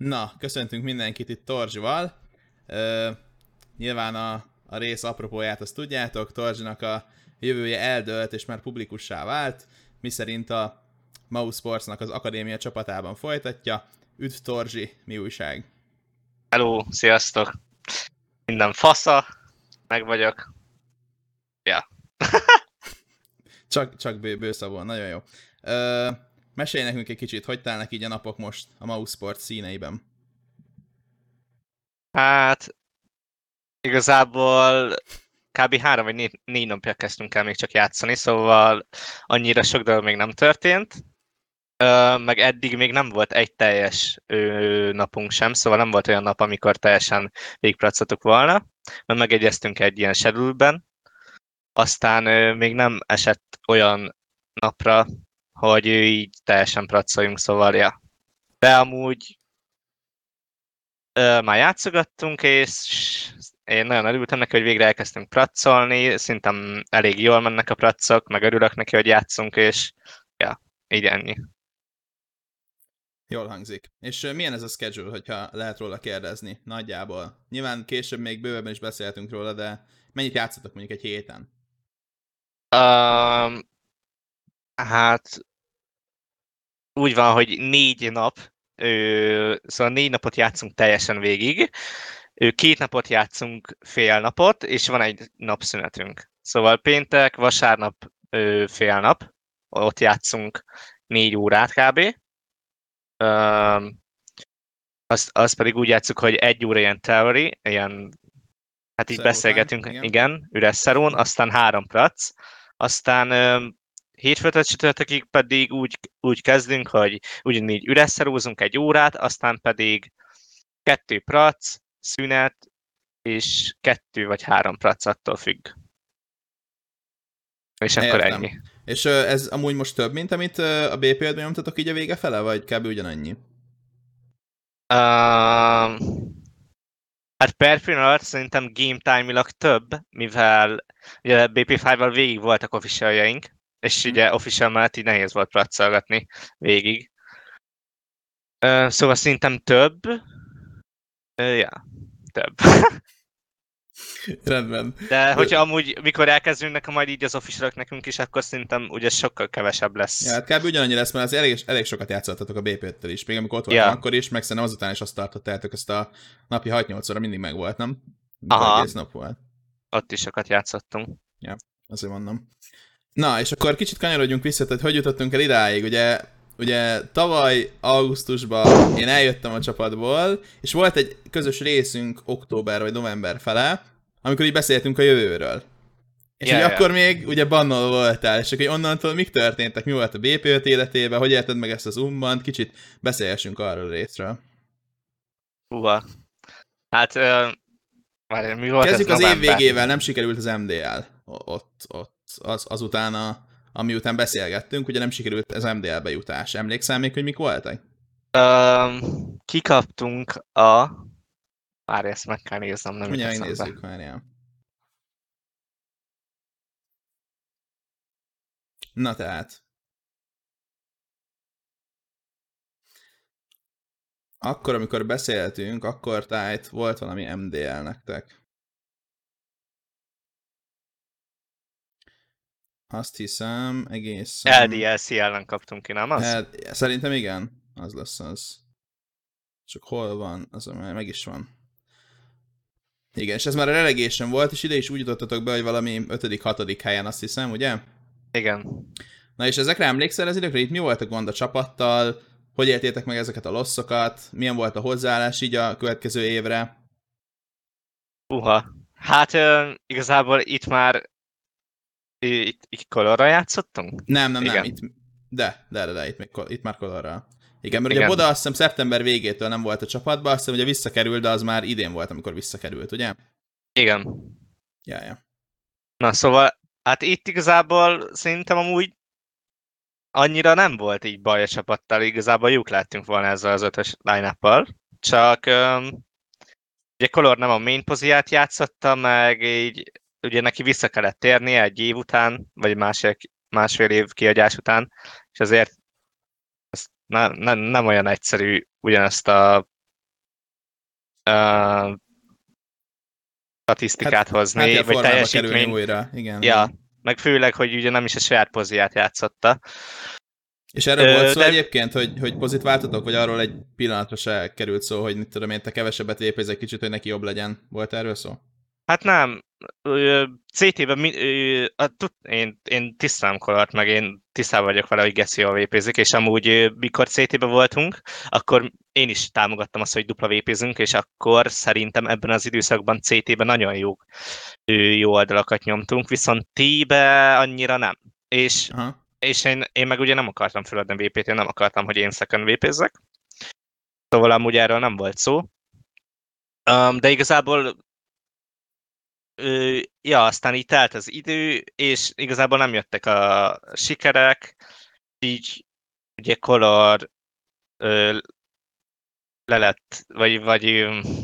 Na, köszöntünk mindenkit itt Torzsival. Uh, nyilván a, a rész apropóját azt tudjátok, Torzsinak a jövője eldőlt és már publikussá vált, miszerint a Mouse Sportsnak az akadémia csapatában folytatja. Üdv Torzsi, mi újság? Hello, sziasztok! Minden fasza, meg vagyok. Ja. csak, csak bő, bőszavon, nagyon jó. Uh, mesélj nekünk egy kicsit, hogy telnek így a napok most a Mouse Sport színeiben? Hát, igazából kb. három vagy négy, négy napja kezdtünk el még csak játszani, szóval annyira sok dolog még nem történt. Ö, meg eddig még nem volt egy teljes ö, napunk sem, szóval nem volt olyan nap, amikor teljesen végigpracotok volna, mert megegyeztünk egy ilyen schedule aztán ö, még nem esett olyan napra, hogy így teljesen pracoljunk, szóval ja. De amúgy ö, már játszogattunk, és én nagyon örültem neki, hogy végre elkezdtünk pracolni, szerintem elég jól mennek a pracok, meg örülök neki, hogy játszunk, és ja, így ennyi. Jól hangzik. És milyen ez a schedule, hogyha lehet róla kérdezni, nagyjából? Nyilván később még bővebben is beszéltünk róla, de mennyit játszotok mondjuk egy héten? Um, hát úgy van, hogy négy nap, ö, szóval négy napot játszunk teljesen végig, ö, két napot játszunk fél napot, és van egy napszünetünk. Szóval péntek, vasárnap ö, fél nap, ott játszunk négy órát kb. Um, azt, azt pedig úgy játszuk, hogy egy óra ilyen theory, ilyen, hát így Szerután, beszélgetünk, igen. igen, üres szerón, aztán három prac, aztán hétfőtől csütörtökig pedig úgy, úgy kezdünk, hogy ugyanígy üres szerúzunk egy órát, aztán pedig kettő prac, szünet, és kettő vagy három prac attól függ. És akkor Értem. ennyi. És ez amúgy most több, mint amit a BP-ben nyomtatok így a vége fele, vagy kb. ugyanannyi? Uh, hát per pillanat szerintem game time több, mivel ugye BP5-val végig voltak officialjaink, és ugye official mellett így nehéz volt pracolgatni végig. Uh, szóval szerintem több. Uh, ja, több. Rendben. De hogyha amúgy, mikor elkezdünk nekem majd így az official nekünk is, akkor szerintem ugye sokkal kevesebb lesz. Ja, hát kb. ugyanannyi lesz, mert az elég, elég sokat játszottatok a BP-től is. Még amikor ott voltam ja. akkor is, meg szerintem azután is azt tartottátok, ezt a napi 6-8 óra mindig meg volt, nem? Aha. Egész nap volt. Ott is sokat játszottunk. Ja, azért mondom. Na, és akkor kicsit kanyarodjunk vissza, hogy hogy jutottunk el idáig. Ugye ugye tavaly augusztusban én eljöttem a csapatból, és volt egy közös részünk október vagy november fele, amikor így beszéltünk a jövőről. És yeah, yeah. akkor még ugye bannol voltál, és akkor onnantól mik történtek, mi volt a BP5 életében, hogy érted meg ezt az umban, kicsit beszélhessünk arról a részről. Húha. Hát, uh, várj, mi volt Kezdjük az év végével, nem sikerült az MDL. Ott, ott, az, azután a, ami után beszélgettünk, ugye nem sikerült az MDL bejutás. Emlékszel még, hogy mik voltak? Um, kikaptunk a... Várj, ezt meg kell néznem, nem Mindjárt nézzük, várjál. Na tehát. Akkor, amikor beszéltünk, akkor tájt volt valami MDL nektek. Azt hiszem, egészen... LDLC ellen kaptunk ki, nem az? El... Szerintem igen, az lesz az. Csak hol van? Az meg is van. Igen, és ez már a relegation volt, és ide is úgy jutottatok be, hogy valami 5.-6. helyen, azt hiszem, ugye? Igen. Na és ezekre emlékszel az időkre? Itt mi volt a gond a csapattal? Hogy éltétek meg ezeket a losszokat? Milyen volt a hozzáállás így a következő évre? Uha. Hát igazából itt már itt, itt kolorra játszottunk? Nem, nem, Igen. nem, itt, de, de, de, de itt, még, itt már kolorra. Igen, mert Igen. ugye Boda azt hiszem szeptember végétől nem volt a csapatban, azt hiszem ugye visszakerült, de az már idén volt, amikor visszakerült, ugye? Igen. Ja, ja. Na szóval, hát itt igazából szerintem amúgy annyira nem volt így baj a csapattal, igazából jók lettünk volna ezzel az ötös line csak um, ugye Color nem a main poziát játszotta, meg így ugye neki vissza kellett térnie egy év után, vagy másfél, másfél év kiadás után, és azért ez ne, ne, nem olyan egyszerű ugyanezt a uh, statisztikát hozni, Hát, vagy formába kerülni teljesítmény. újra, igen. Ja, meg főleg, hogy ugye nem is a saját poziát játszotta. És erről Ö, volt szó de- egyébként, hogy, hogy pozit váltotok, vagy arról egy pillanatra se került szó, hogy mit tudom én, te kevesebbet vépéz egy kicsit, hogy neki jobb legyen. Volt erről szó? Hát nem, CT-ben én, én tisztelem Kolart, meg én tisztában vagyok vele, hogy Geci jól vépézik, és amúgy mikor CT-ben voltunk, akkor én is támogattam azt, hogy dupla vépézünk, és akkor szerintem ebben az időszakban CT-ben nagyon jó, jó oldalakat nyomtunk, viszont T-be annyira nem. És Aha. és én, én meg ugye nem akartam feladni VP-t, én nem akartam, hogy én second vp Szóval amúgy erről nem volt szó. Um, de igazából ö, ja, aztán így telt az idő, és igazából nem jöttek a sikerek, így ugye Color ö, le lett, vagy, vagy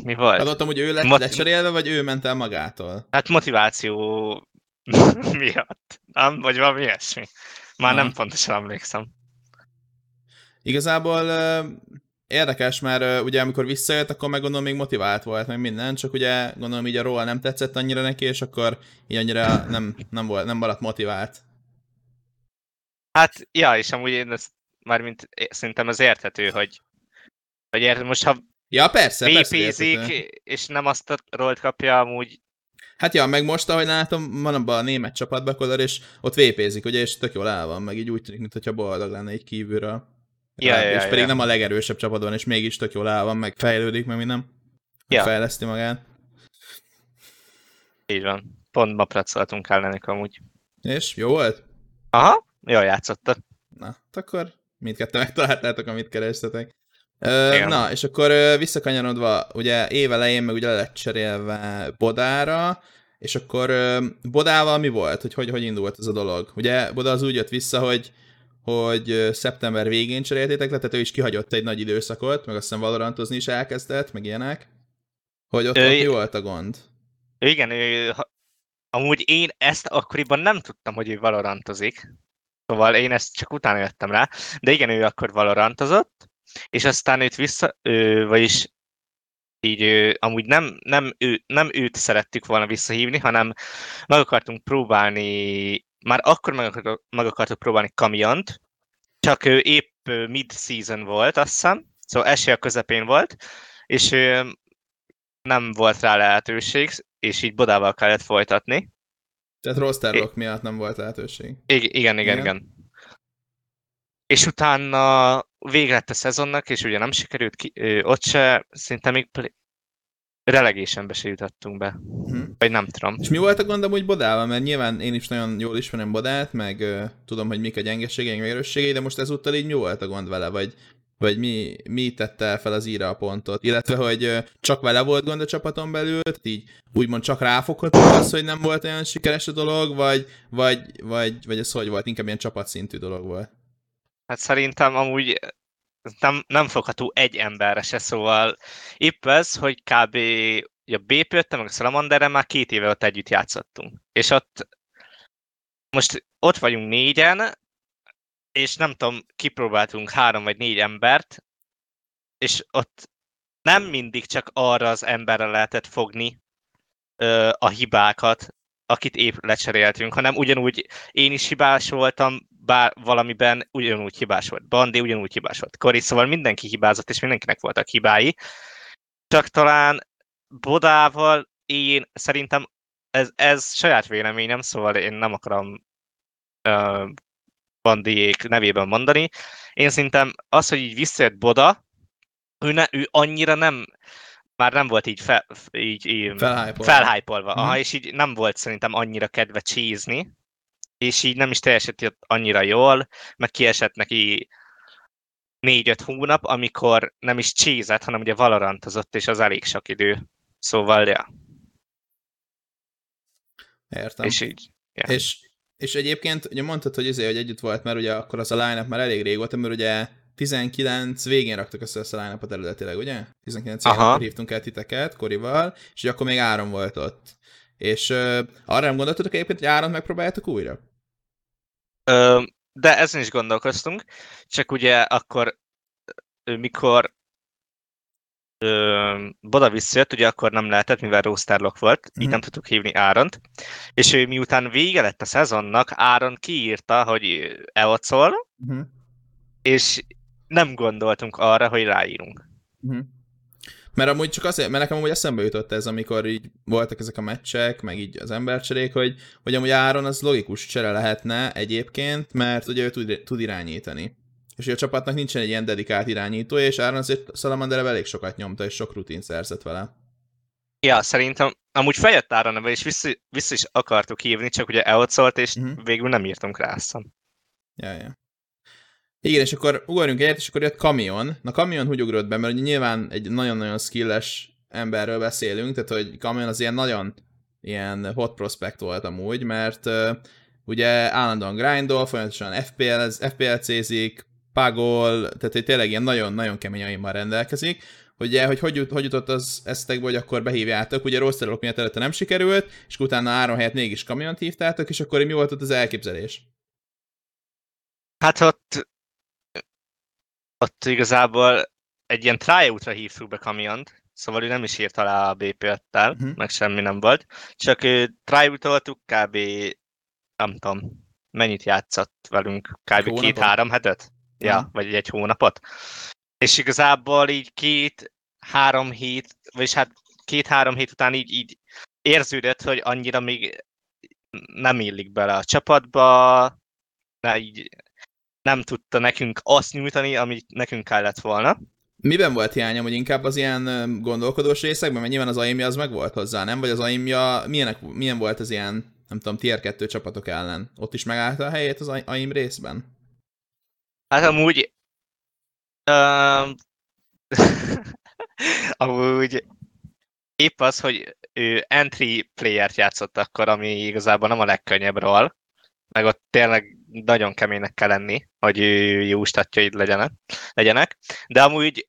mi volt? Adottam, hogy ő lett Mot- lecserélve, vagy ő ment el magától? Hát motiváció miatt, nem? Vagy valami ilyesmi. Már Aha. nem pontosan emlékszem. Igazából érdekes, mert ö, ugye amikor visszajött, akkor meg gondolom még motivált volt, meg minden, csak ugye gondolom így a roll nem tetszett annyira neki, és akkor így annyira nem, nem, volt, nem maradt motivált. Hát, ja, és amúgy én ezt mármint szerintem ez érthető, hogy, hogy ért, most ha Ja, persze, persze. és nem azt a rolt kapja, amúgy Hát ja, meg most, ahogy látom, van abban a német csapatban Kodor, és ott vépézik, ugye, és tök jól el van, meg így úgy tűnik, mintha boldog lenne így kívülről. Ja, ja, és ja, pedig ja. nem a legerősebb csapatban, és mégis tök jól el van, meg fejlődik, meg minden. Ja. Fejleszti magát. így van. Pont ma pracoltunk ellenük amúgy. És jó volt? Aha, jól játszottad. Na, hát akkor mindketten megtaláltátok, amit kerestetek. Ö, Igen. na, és akkor visszakanyarodva, ugye év elején meg ugye le lett cserélve Bodára, és akkor Bodával mi volt? Hogy, hogy hogy indult ez a dolog? Ugye Boda az úgy jött vissza, hogy hogy szeptember végén cseréltétek le, tehát ő is kihagyott egy nagy időszakot, meg azt hiszem Valorantozni is elkezdett, meg ilyenek. Hogy ott, Ö, ott mi volt a gond? Ő igen, ő, ha, amúgy én ezt akkoriban nem tudtam, hogy ő valorantozik. Szóval én ezt csak utána jöttem rá. De igen, ő akkor valorantozott, és aztán őt vissza, ő, vagyis így ő, amúgy nem, nem, ő, nem őt szerettük volna visszahívni, hanem meg akartunk próbálni, már akkor meg, akar- meg akartuk próbálni Kamiont, csak ő épp mid-season volt, azt hiszem, szóval esély a közepén volt, és nem volt rá lehetőség, és így Bodával kellett folytatni. Tehát roster rock miatt nem volt lehetőség. Igen, igen, Igen. igen. És utána vége lett a szezonnak, és ugye nem sikerült ki, ö, ott se, szinte még relegationbe se jutottunk be. Hm. Vagy nem tudom. És mi volt a gond amúgy Bodával? Mert nyilván én is nagyon jól ismerem Bodát, meg ö, tudom, hogy mik a gyengeségei, meg erősségei, de most ezúttal így mi volt a gond vele? Vagy, vagy mi, mi tette fel az íra a pontot? Illetve, hogy ö, csak vele volt gond a csapaton belül, így úgymond csak ráfogható az, hogy nem volt olyan sikeres a dolog, vagy, vagy, vagy, vagy ez hogy volt? Inkább ilyen csapatszintű dolog volt. Hát szerintem amúgy nem, nem fogható egy emberre se, szóval épp ez, hogy kb. a BP meg a Salamanderrel már két éve ott együtt játszottunk. És ott most ott vagyunk négyen, és nem tudom, kipróbáltunk három vagy négy embert, és ott nem mindig csak arra az emberre lehetett fogni ö, a hibákat, akit épp lecseréltünk, hanem ugyanúgy én is hibás voltam, bár valamiben ugyanúgy hibás volt. Bandi ugyanúgy hibás volt. Kori, szóval mindenki hibázott, és mindenkinek voltak hibái. Csak talán Bodával én szerintem ez, ez saját véleményem, szóval én nem akarom uh, Bandiék nevében mondani. Én szerintem az, hogy így visszajött Boda, ő, ne, ő annyira nem, már nem volt így, fel, így, így felhájpolva, aha, Mhm. és így nem volt szerintem annyira kedve cheese és így nem is teljesített annyira jól, meg kiesett neki négy-öt hónap, amikor nem is cheese hanem ugye valorantozott, és az elég sok idő. Szóval, ja. Értem. És így. Ja. És, és egyébként ugye mondtad, hogy azért, hogy együtt volt, mert ugye akkor az a line már elég régóta, mert ugye 19 végén raktak össze ezt a line eredetileg, ugye? 19 végén Aha. akkor hívtunk el titeket Korival, és akkor még Áron volt ott. És uh, arra nem gondoltatok egyébként, hogy Áron megpróbáljátok újra? Ö, de ezen is gondolkoztunk, csak ugye akkor, mikor ö, Boda visszajött, ugye akkor nem lehetett, mivel Rosterlock volt, mm. így Mhm. nem tudtuk hívni Áront, és ő miután vége lett a szezonnak, Áron kiírta, hogy eocol, Uh-huh. és nem gondoltunk arra, hogy ráírunk. Uh-huh. Mert amúgy csak azért, mert nekem amúgy eszembe jutott ez, amikor így voltak ezek a meccsek, meg így az embercserék, hogy, hogy amúgy Áron az logikus csere lehetne egyébként, mert ugye ő tud, tud irányítani. És a csapatnak nincsen egy ilyen dedikált irányítója, és Áron azért Salamanderre elég sokat nyomta, és sok rutin szerzett vele. Ja, szerintem amúgy feljött Áron neve, és vissza, vissza is akartuk hívni, csak ugye eocolt, és uh-huh. végül nem írtunk rá azt hiszem. Ja, ja. Igen, és akkor ugorjunk egyet, és akkor jött Kamion. Na Kamion hogy ugrott be, mert nyilván egy nagyon-nagyon skilles emberről beszélünk, tehát hogy Kamion az ilyen nagyon ilyen hot prospect volt amúgy, mert uh, ugye állandóan grindol, folyamatosan FPL, FPL-cézik, pagol, tehát hogy tényleg ilyen nagyon-nagyon kemény aimmal rendelkezik. Ugye, hogy hogy, jut, hogy jutott az esztekbe, hogy akkor behívjátok, ugye rosterok miatt előtte nem sikerült, és utána Áron helyett mégis kamiont hívtátok, és akkor mi volt ott az elképzelés? Hát ott, ott igazából egy ilyen tryout-ra hívtuk be kamiont, szóval ő nem is írt alá a BP-tel, Mhm. uh-huh. meg semmi nem volt, csak ő tryoutoltuk kb. nem tudom, mennyit játszott velünk, kb. Két-három hetet? Ja, Aha. vagy egy hónapot. És igazából így két-három hét, vagyis hát két-három hét után így, így érződött, hogy annyira még nem illik bele a csapatba, de így nem tudta nekünk azt nyújtani, amit nekünk kellett volna. Miben volt hiányom, hogy inkább az ilyen gondolkodós részekben, mert nyilván az aimja az meg volt hozzá, nem? Vagy az aimja, milyenek, milyen volt az ilyen, nem tudom, tier 2 csapatok ellen? Ott is megállta a helyét az aim részben? Hát amúgy... Uh, amúgy épp az, hogy ő entry playert játszott akkor, ami igazából nem a legkönnyebb roll, meg ott tényleg nagyon keménynek kell lenni, hogy jó statjaid legyenek, legyenek. De amúgy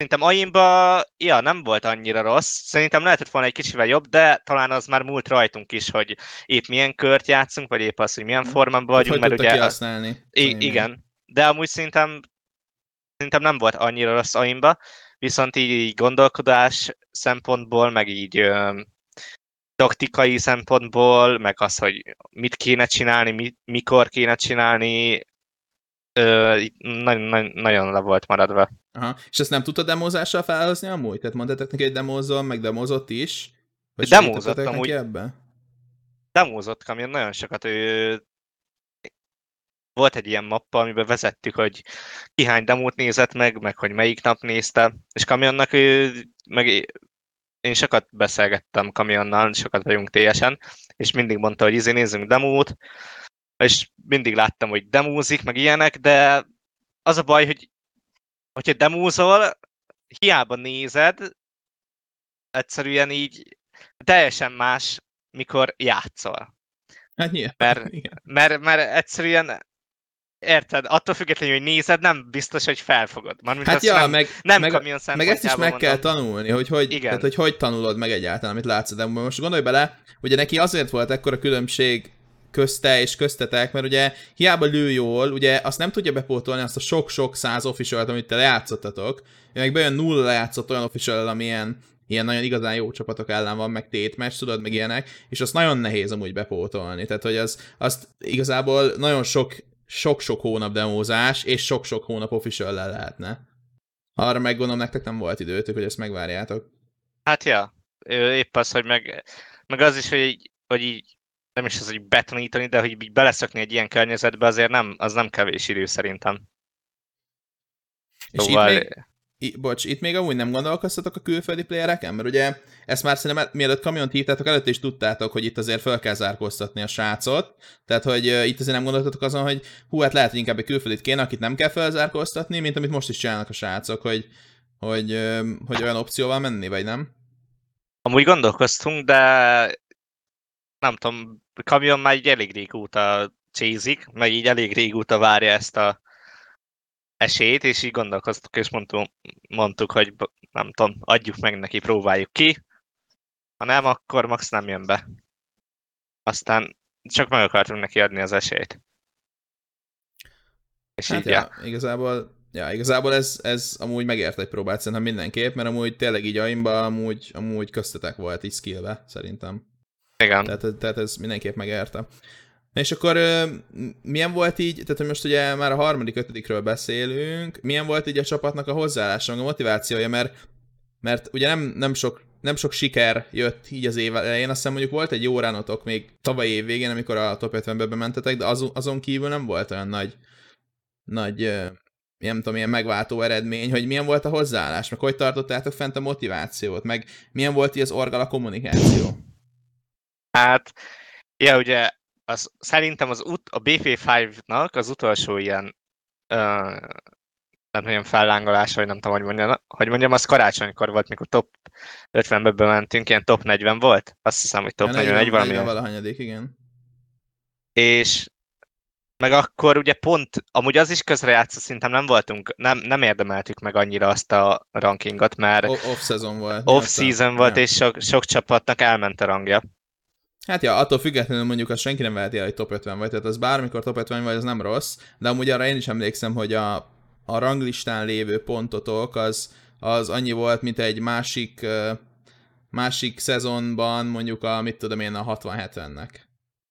szerintem Aimba, ja, nem volt annyira rossz. Szerintem lehetett volna egy kicsivel jobb, de talán az már múlt rajtunk is, hogy épp milyen kört játszunk, vagy épp az, hogy milyen formában vagyunk, hogy mert ugye... kihasználni? I- igen, de amúgy szerintem, szerintem nem volt annyira rossz aimba, viszont így, így gondolkodás szempontból, meg így ö, taktikai szempontból, meg az, hogy mit kéne csinálni, mi, mikor kéne csinálni, nagyon, nagyon, nagyon le volt maradva. Aha. És ezt nem tudta demózással felhozni amúgy? Tehát mondtátok neki, hogy demózol, meg demózott is? Vagy Demózott amúgy. ebbe? Demózott Kamion nagyon sokat, ő volt egy ilyen mappa, amiben vezettük, hogy ki hány demót nézett meg, meg hogy melyik nap nézte, és Kamionnak ő, meg én sokat beszélgettem Kamionnal, sokat vagyunk téljesen, és mindig mondta, hogy izé nézzünk demót, és mindig láttam, hogy demózik, meg ilyenek, de az a baj, hogy hogyha demózol, hiába nézed, egyszerűen így teljesen más, mikor játszol. Hát nyilván. Mert- Igen. Mert, mert egyszerűen érted, attól függetlenül, hogy nézed, nem biztos, hogy felfogod. Mármint Hát ja, nem, meg, nem meg, kamion meg ezt is meg szempontjából kell mondom. tanulni, hogy hogy, Igen. tehát, hogy hogy tanulod meg egyáltalán, amit látsz. De most gondolj bele, ugye neki azért volt ekkora különbség közte és köztetek, mert ugye hiába lő jól, ugye azt nem tudja bepótolni azt a sok-sok száz official amit te lejátszottatok, meg bejön nulla lejátszott olyan official ami ilyen, ilyen nagyon igazán jó csapatok ellen van, meg tétmes, tudod, meg ilyenek, és azt nagyon nehéz amúgy bepótolni. Tehát, hogy az, azt igazából nagyon sok sok-sok hónap demózás, és sok-sok hónap official lehetne. Arra meg gondolom nektek nem volt időtök, hogy ezt megvárjátok. Hát ja, épp az, hogy meg, meg az is, hogy így, hogy így nem is az, hogy betanítani, de hogy így beleszökni egy ilyen környezetbe, azért nem, az nem kevés idő szerintem. És Szóval, itt még, i, bocs, itt még amúgy nem gondolkoztatok a külföldi playereken? Mert ugye ezt már szerintem el- mielőtt kamiont hívtátok, előtt is tudtátok, hogy itt azért fel kell zárkóztatni a srácot. Tehát, hogy itt azért nem gondoltatok azon, hogy hú, hát lehet, hogy inkább egy külföldit kéne, akit nem kell felzárkóztatni, mint amit most is csinálnak a srácok, hogy, hogy, uh, hogy olyan opcióval menni, vagy nem? Amúgy gondolkoztunk, de nem tudom, Kamion már így elég régóta csézik, meg így elég régóta várja ezt a esélyt, és így gondolkoztuk, és mondtuk, mondtuk hogy nem tudom, adjuk meg neki, próbáljuk ki. Ha nem, akkor max nem jön be. Aztán csak meg akartunk neki adni az esélyt. És Hát így, ja. ja, igazából Ja, igazából ez, ez amúgy megért egy próbát szerintem mindenképp, mert amúgy tényleg így aimba amúgy, amúgy köztetek volt így skillbe, szerintem. Igen. Tehát, tehát ez mindenképp megérte. És akkor milyen volt így, tehát most ugye már a harmadik, ötödikről beszélünk, milyen volt így a csapatnak a hozzáállása, a motivációja, mert, mert ugye nem, nem, sok, nem sok siker jött így az év elején, azt hiszem mondjuk volt egy jó ránotok még tavaly év végén, amikor a top 50-be bementetek, de azon, azon kívül nem volt olyan nagy, nagy nem tudom, ilyen megváltó eredmény, hogy milyen volt a hozzáállás, meg hogy tartottátok fent a motivációt, meg milyen volt így az orgal a kommunikáció? Hát, ja, ugye az, szerintem az ut, a BF5-nak az utolsó ilyen uh, nem olyan fellángolás, vagy nem tudom, hogy mondjam, hogy mondjam, az karácsonykor volt, mikor top 50-be bementünk, ilyen top 40 volt. Azt hiszem, hogy top ja, 41 valami. valahanyadik, igen. És meg akkor ugye pont, amúgy az is közrejátszott, szerintem nem voltunk, nem, nem érdemeltük meg annyira azt a rankingot, mert off-season volt. Off-season volt, ja. és sok, sok csapatnak elment a rangja. Hát ja, attól függetlenül mondjuk azt senki nem veheti el, hogy top 50 vagy, tehát az bármikor top 50 vagy, az nem rossz, de amúgy arra én is emlékszem, hogy a, a ranglistán lévő pontotok az, az annyi volt, mint egy másik, másik szezonban mondjuk a, mit tudom én, a 60-70-nek.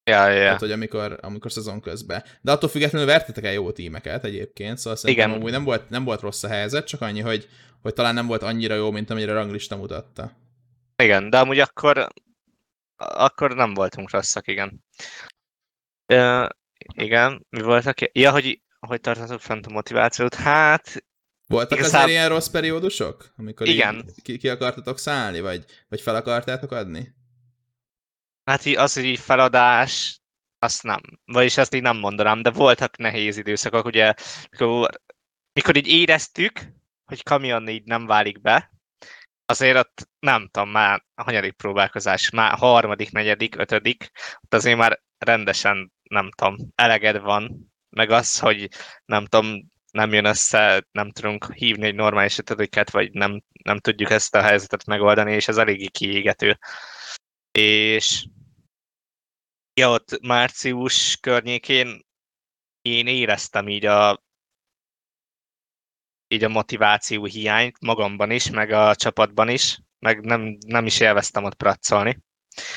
Ja, ja. Tehát, hogy amikor, amikor szezon közben. De attól függetlenül vertetek el jó tímeket egyébként, szóval szerintem Igen. amúgy nem volt, nem volt rossz a helyzet, csak annyi, hogy, hogy talán nem volt annyira jó, mint amire a ranglista mutatta. Igen, de amúgy akkor akkor nem voltunk rosszak, igen. Uh, igen, mi voltak? Ja, hogy, hogy tartatok fent a motivációt? Hát... Voltak igazából... azért ilyen rossz periódusok? Amikor igen. ki, ki akartatok szállni, vagy, vagy fel akartátok adni? Hát az, hogy így feladás, azt nem. Vagyis azt így nem mondanám, de voltak nehéz időszakok, ugye, mikor, mikor így éreztük, hogy kamion így nem válik be, azért ott nem tudom, már a hanyadik próbálkozás, már harmadik, negyedik, ötödik, ott azért már rendesen, nem tudom, eleged van, meg az, hogy nem tudom, nem jön össze, nem tudunk hívni egy normális ötödiket, vagy nem, nem tudjuk ezt a helyzetet megoldani, és ez eléggé kiégető. És ja, ott március környékén én éreztem így a így a motiváció hiányt magamban is, meg a csapatban is, meg nem, nem is élveztem ott pracolni.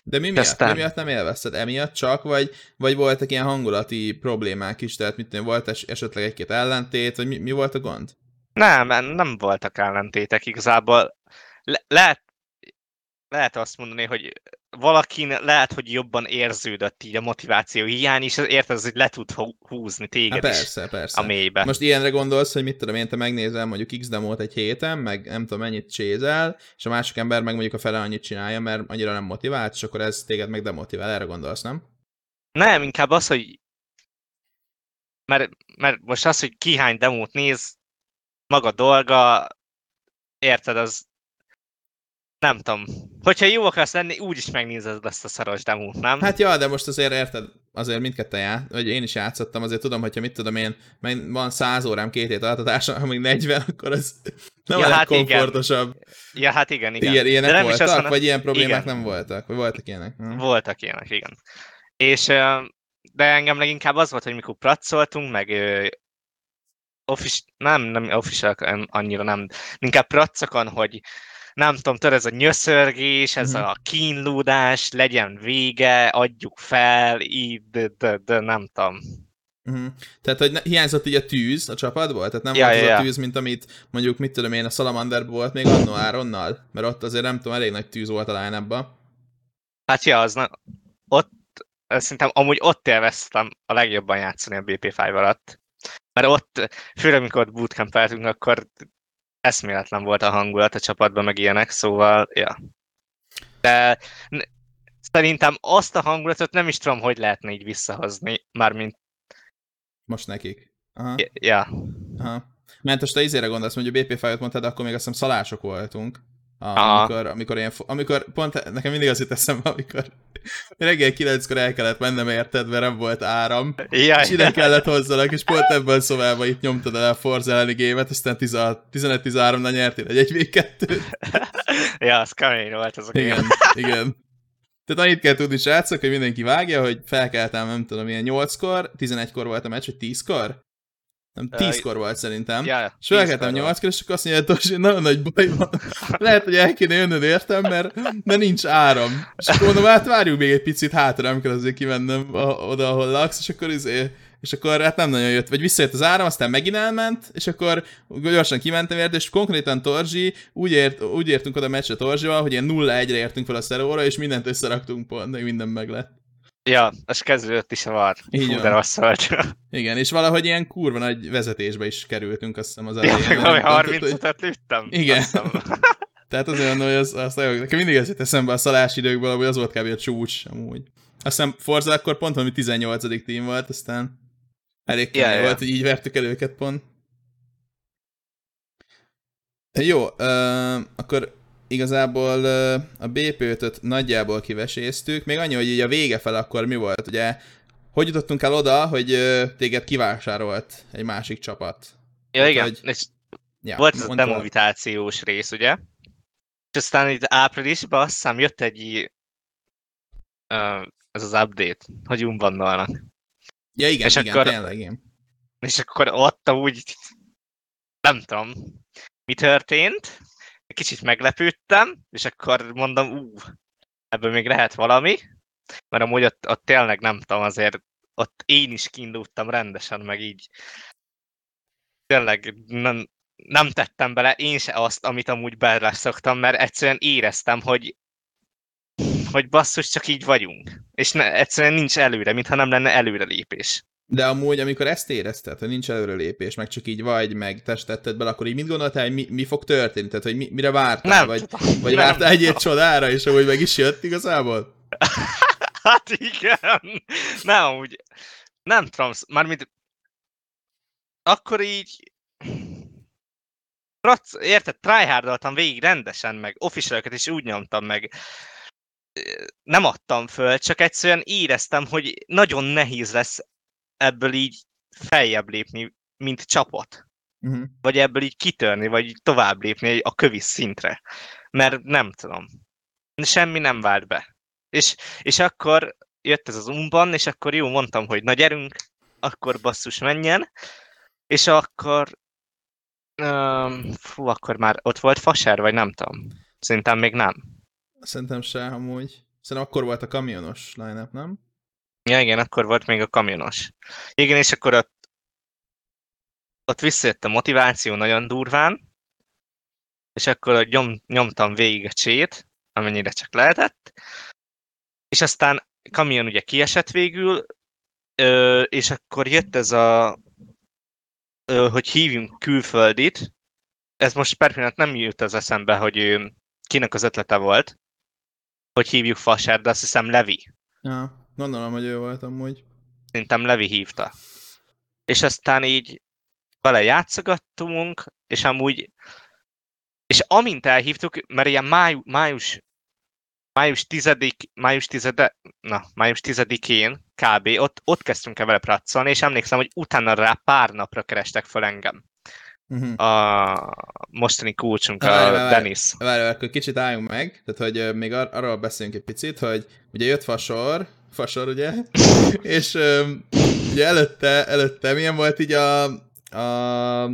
De mi miatt, Aztán... mi miatt nem élvezted? Emiatt csak, vagy, vagy voltak ilyen hangulati problémák is? Tehát mit tudom, volt es, esetleg egy-két ellentét, vagy mi, mi volt a gond? Nem, nem voltak ellentétek igazából. Le, lehet, lehet azt mondani, hogy valakin lehet, hogy jobban érződött így a motiváció hiány, és érted, hogy le tud húzni téged Há, persze, is persze. a mélybe. Most ilyenre gondolsz, hogy mit tudom én, te megnézel mondjuk X demót egy héten, meg nem tudom mennyit csézel, és a másik ember meg mondjuk a fele annyit csinálja, mert annyira nem motivált, és akkor ez téged meg demotivál, erre gondolsz, nem? Nem, inkább az, hogy mert, mert most az, hogy ki hány demót néz, maga dolga, érted, az nem tudom. Hogyha jó akarsz lenni, úgyis megnézed ezt a szaros demót, nem? Hát ja, de most azért érted, azért mindketten já, vagy én is játszottam, azért tudom, hogyha mit tudom én, van 100 órám két hét altatása, amíg 40, akkor ez nem ja, hát komfortosabb. Igen. Ja, hát igen, igen. Ilyen, ilyenek de nem voltak, is mondom, vagy ilyen problémák igen. nem voltak? Vagy voltak ilyenek? Hm? Voltak ilyenek, igen. És de engem leginkább az volt, hogy mikor pracoltunk, meg office, nem, nem official annyira nem, inkább pracakon, hogy nem tudom, tudod, ez a nyöszörgés, ez mm-hmm. a kínlódás, legyen vége, adjuk fel, így, de, de, de nem tudom. Uh-huh. Tehát, hogy hiányzott így a tűz a csapatból? Tehát nem ja, volt ja, az ja. a tűz, mint amit mondjuk, mit tudom én, a Salamander volt még annó Áronnal? Mert ott azért nem tudom, elég nagy tűz volt a line Hát ja, az na, ott szerintem amúgy ott élveztem a legjobban játszani a BP5 alatt. Mert ott, főleg amikor bootcampeltünk, akkor eszméletlen volt a hangulat a csapatban, meg ilyenek, szóval, ja. De szerintem azt a hangulatot nem is tudom, hogy lehetne így visszahozni, mármint... Most nekik. Aha. Ja. Aha. Mert most te izére gondolsz, hogy a BP fájot mondtad, akkor még azt hiszem szalások voltunk. Amikor, amikor, ilyen, amikor pont nekem mindig az jut eszembe, amikor reggel kilenckor el kellett mennem érted, mert nem volt áram, ja, és ide kellett hozzanak, és pont ebben a szobában itt nyomtad el a Forza elleni gémet, aztán 15-13-nal nyertél egy 1 v 2 Ja, az kemény volt az a Igen, igen. Tehát annyit kell tudni, srácok, hogy mindenki vágja, hogy felkeltem, nem tudom, ilyen 8-kor, 11-kor volt a meccs, vagy 10-kor? Nem, tízkor volt szerintem. Ja, És felkeltem nyolckor, és akkor azt mondja, hogy nagyon nagy baj van. Lehet, hogy el kéne jönnöd értem, mert, mert nincs áram. És akkor mondom, hát várjuk még egy picit hátra, amikor azért kimennem a- oda, ahol laksz, és akkor izé, és akkor hát nem nagyon jött, vagy visszajött az áram, aztán megint elment, és akkor gyorsan kimentem érte, és konkrétan Torzsi, úgy, ért, úgy értünk oda a meccsre Torzsival, hogy ilyen 0-1-re értünk fel a szeróra, és mindent összeraktunk pont, meg minden meg lett. Ja, az kezdődött is a var. Így Fú, de rossz volt. Igen, és valahogy ilyen kurva nagy vezetésbe is kerültünk, azt hiszem az Ja, elején. meg valami Tehát, hogy- 35-öt lőttem. Igen. Tehát azért mondom, hogy az, az nagyon, nekem mindig ez jut eszembe a szalás időkből, hogy az volt kb. a csúcs, amúgy. Azt hiszem Forza akkor pont valami 18. tím volt, aztán elég kemény Ja, ja. volt, hogy így vertük el őket pont. Jó, ö, akkor igazából a BP5-öt nagyjából kiveséztük, még annyi, hogy így a vége fel akkor mi volt, ugye, hogy jutottunk el oda, hogy téged kivásárolt egy másik csapat. Ja, Hát, igen. hogy- És Ja, volt ez a demovitációs rész, ugye? És aztán itt áprilisban azt hiszem jött egy ö, ez az update, hogy unbannolnak. Ja, igen, és igen, akkor- tényleg, igen. És akkor ott úgy, nem tudom, mi történt, kicsit meglepődtem, és akkor mondom, ú, ebből még lehet valami, mert amúgy ott, ott tényleg nem tudom, azért ott én is kiindultam rendesen, meg így tényleg nem, nem tettem bele én se azt, amit amúgy bele szoktam, mert egyszerűen éreztem, hogy hogy basszus, csak így vagyunk. És ne, egyszerűen nincs előre, mintha nem lenne előrelépés. De amúgy, amikor ezt érezted, hogy nincs előrelépés, meg csak így vagy, meg testetted bele, akkor így mit gondoltál, hogy mi, mi fog történni? Tehát, hogy mi, mire vártál? Nem vagy, tudom. vagy Nem vártál egy csodára, és amúgy meg is jött igazából? Hát igen. Nem, úgy. Nem tudom, mármint akkor így érted, tryhardoltam végig rendesen, meg official is úgy nyomtam meg. Nem adtam föl, csak egyszerűen éreztem, hogy nagyon nehéz lesz ebből így feljebb lépni, mint csapat. Uh-huh. Vagy ebből így kitörni, vagy így tovább lépni a kövis szintre. Mert nem tudom. Semmi nem vált be. És, és akkor jött ez az umban, és akkor jó, mondtam, hogy na gyerünk, akkor basszus menjen, és akkor um, fú, akkor már ott volt Faser, vagy nem tudom. Szerintem még nem. Szerintem se, amúgy. Szerintem akkor volt a kamionos line nem? Ja, igen, akkor volt még a kamionos. Igen, és akkor ott, ott visszajött a motiváció nagyon durván, és akkor nyom, nyomtam végig a csét, amennyire csak lehetett, és aztán kamion ugye kiesett végül, és akkor jött ez a, hogy hívjunk külföldit, ez most per pillanat nem jut az eszembe, hogy kinek az ötlete volt, hogy hívjuk Fasár, de azt hiszem Levi. Ja, gondolom, hogy ő volt amúgy. Szerintem Levi hívta. És aztán így vele játszogattunk, és amúgy, és amint elhívtuk, mert ilyen máj, május, május 10 május 10 na, május 10-én kb. Ott, ott kezdtünk el vele praccolni, és emlékszem, hogy utána rá pár napra kerestek fel engem. Uh-huh. A mostani kulcsunk, Várj, a várj. Denis. Várj, várj, akkor kicsit álljunk meg, tehát hogy még ar- arról beszéljünk egy picit, hogy ugye jött Fasor, Fasor ugye, és ö, ugye előtte, előtte milyen volt így a, a,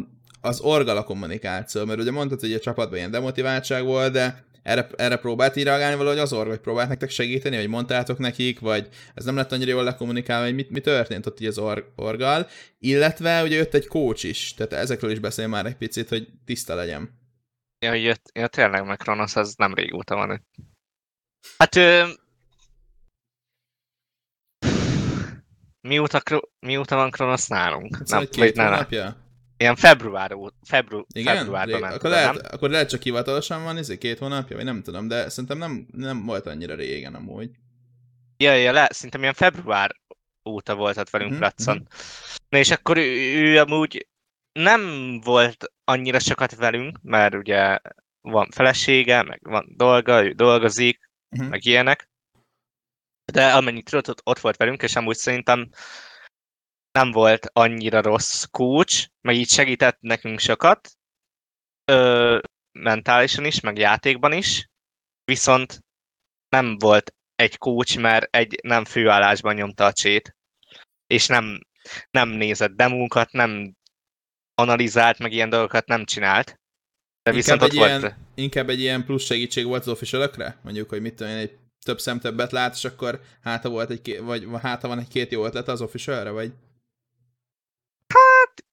az orgala kommunikáció, mert ugye mondtad, hogy a csapatban ilyen demotiváltság volt, de erre, erre próbált így reagálni valahogy az org, vagy próbált nektek segíteni, vagy mondtátok nekik, vagy ez nem lett annyira jól lekommunikálva, hogy mit, mi történt ott így az org, orgal, illetve ugye jött egy coach is, tehát ezekről is beszél már egy picit, hogy tiszta legyen. Ja, hogy jött, ja, tényleg meg Kronosz, az nem régóta van. Hát ö... mióta, mióta van Kronosz nálunk? Hát nem, szóval két ne. hónapja? Ilyen február, ó- febru, Igen? februárban ment akkor, lehet, nem? akkor lehet csak hivatalosan van, ez két hónapja, vagy nem tudom, de szerintem nem, nem volt annyira régen amúgy. Ja, ja, le, szerintem ilyen február óta volt ott velünk Platson. Na és akkor ő, ő amúgy nem volt annyira sokat velünk, mert ugye van felesége, meg van dolga, ő dolgozik, Mhm. meg ilyenek. De amennyit tudott, ott, ott volt velünk, és amúgy szerintem nem volt annyira rossz coach, meg így segített nekünk sokat, ö, mentálisan is, meg játékban is, viszont nem volt egy coach, mert egy nem főállásban nyomta a csét, és nem, nem nézett demókat, nem analizált, meg ilyen dolgokat nem csinált. De viszont inkább ott egy, volt... ilyen, inkább egy ilyen plusz segítség volt az official Mondjuk, hogy mit tudom én, egy több szem többet lát, és akkor háta volt egy, ké- vagy háta van egy két jó ötlet az official vagy?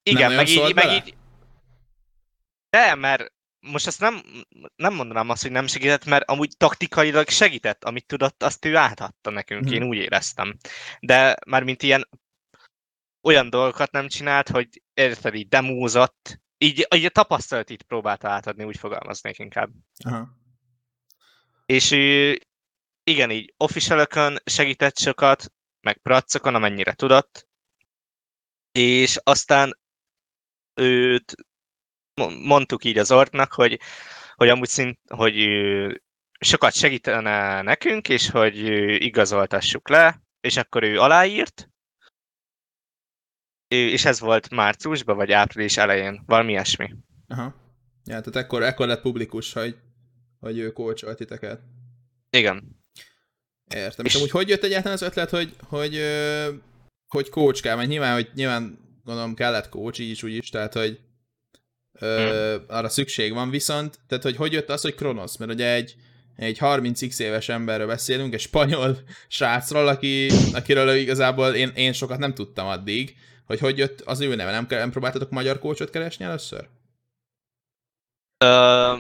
Igen, nagyon meg így, meg bele? így... De, mert most ezt nem, nem mondanám azt, hogy nem segített, mert amúgy taktikailag segített, amit tudott, azt ő átadta nekünk, Mhm. én úgy éreztem. De már mint ilyen olyan dolgokat nem csinált, hogy érted, így demózott, így, így a tapasztalatit próbálta átadni, úgy fogalmaznék inkább. Aha. És ő, igen, így official segített sokat, meg pracokon, amennyire tudott, és aztán őt mo- mondtuk így az orknak, hogy, hogy amúgy szint, hogy sokat segítene nekünk, és hogy igazoltassuk le, és akkor ő aláírt, és ez volt márciusban, vagy április elején, valami ilyesmi. Aha. Ja, tehát ekkor, ekkor lett publikus, hogy, hogy ő kócsolt titeket. Igen. Értem. És- És amúgy hogy jött egyáltalán az ötlet, hogy, hogy, hogy coach kell? Mert nyilván, hogy nyilván gondolom kellett coach, így is, úgy is, tehát hogy ö, arra szükség van, viszont, tehát hogy hogy jött az, hogy Kronos? Mert ugye egy, egy 30x éves emberről beszélünk, egy spanyol srácról, aki, akiről igazából én, én sokat nem tudtam addig, hogy hogy jött az ő neve. Nem, nem próbáltatok magyar coachot keresni először? Ö,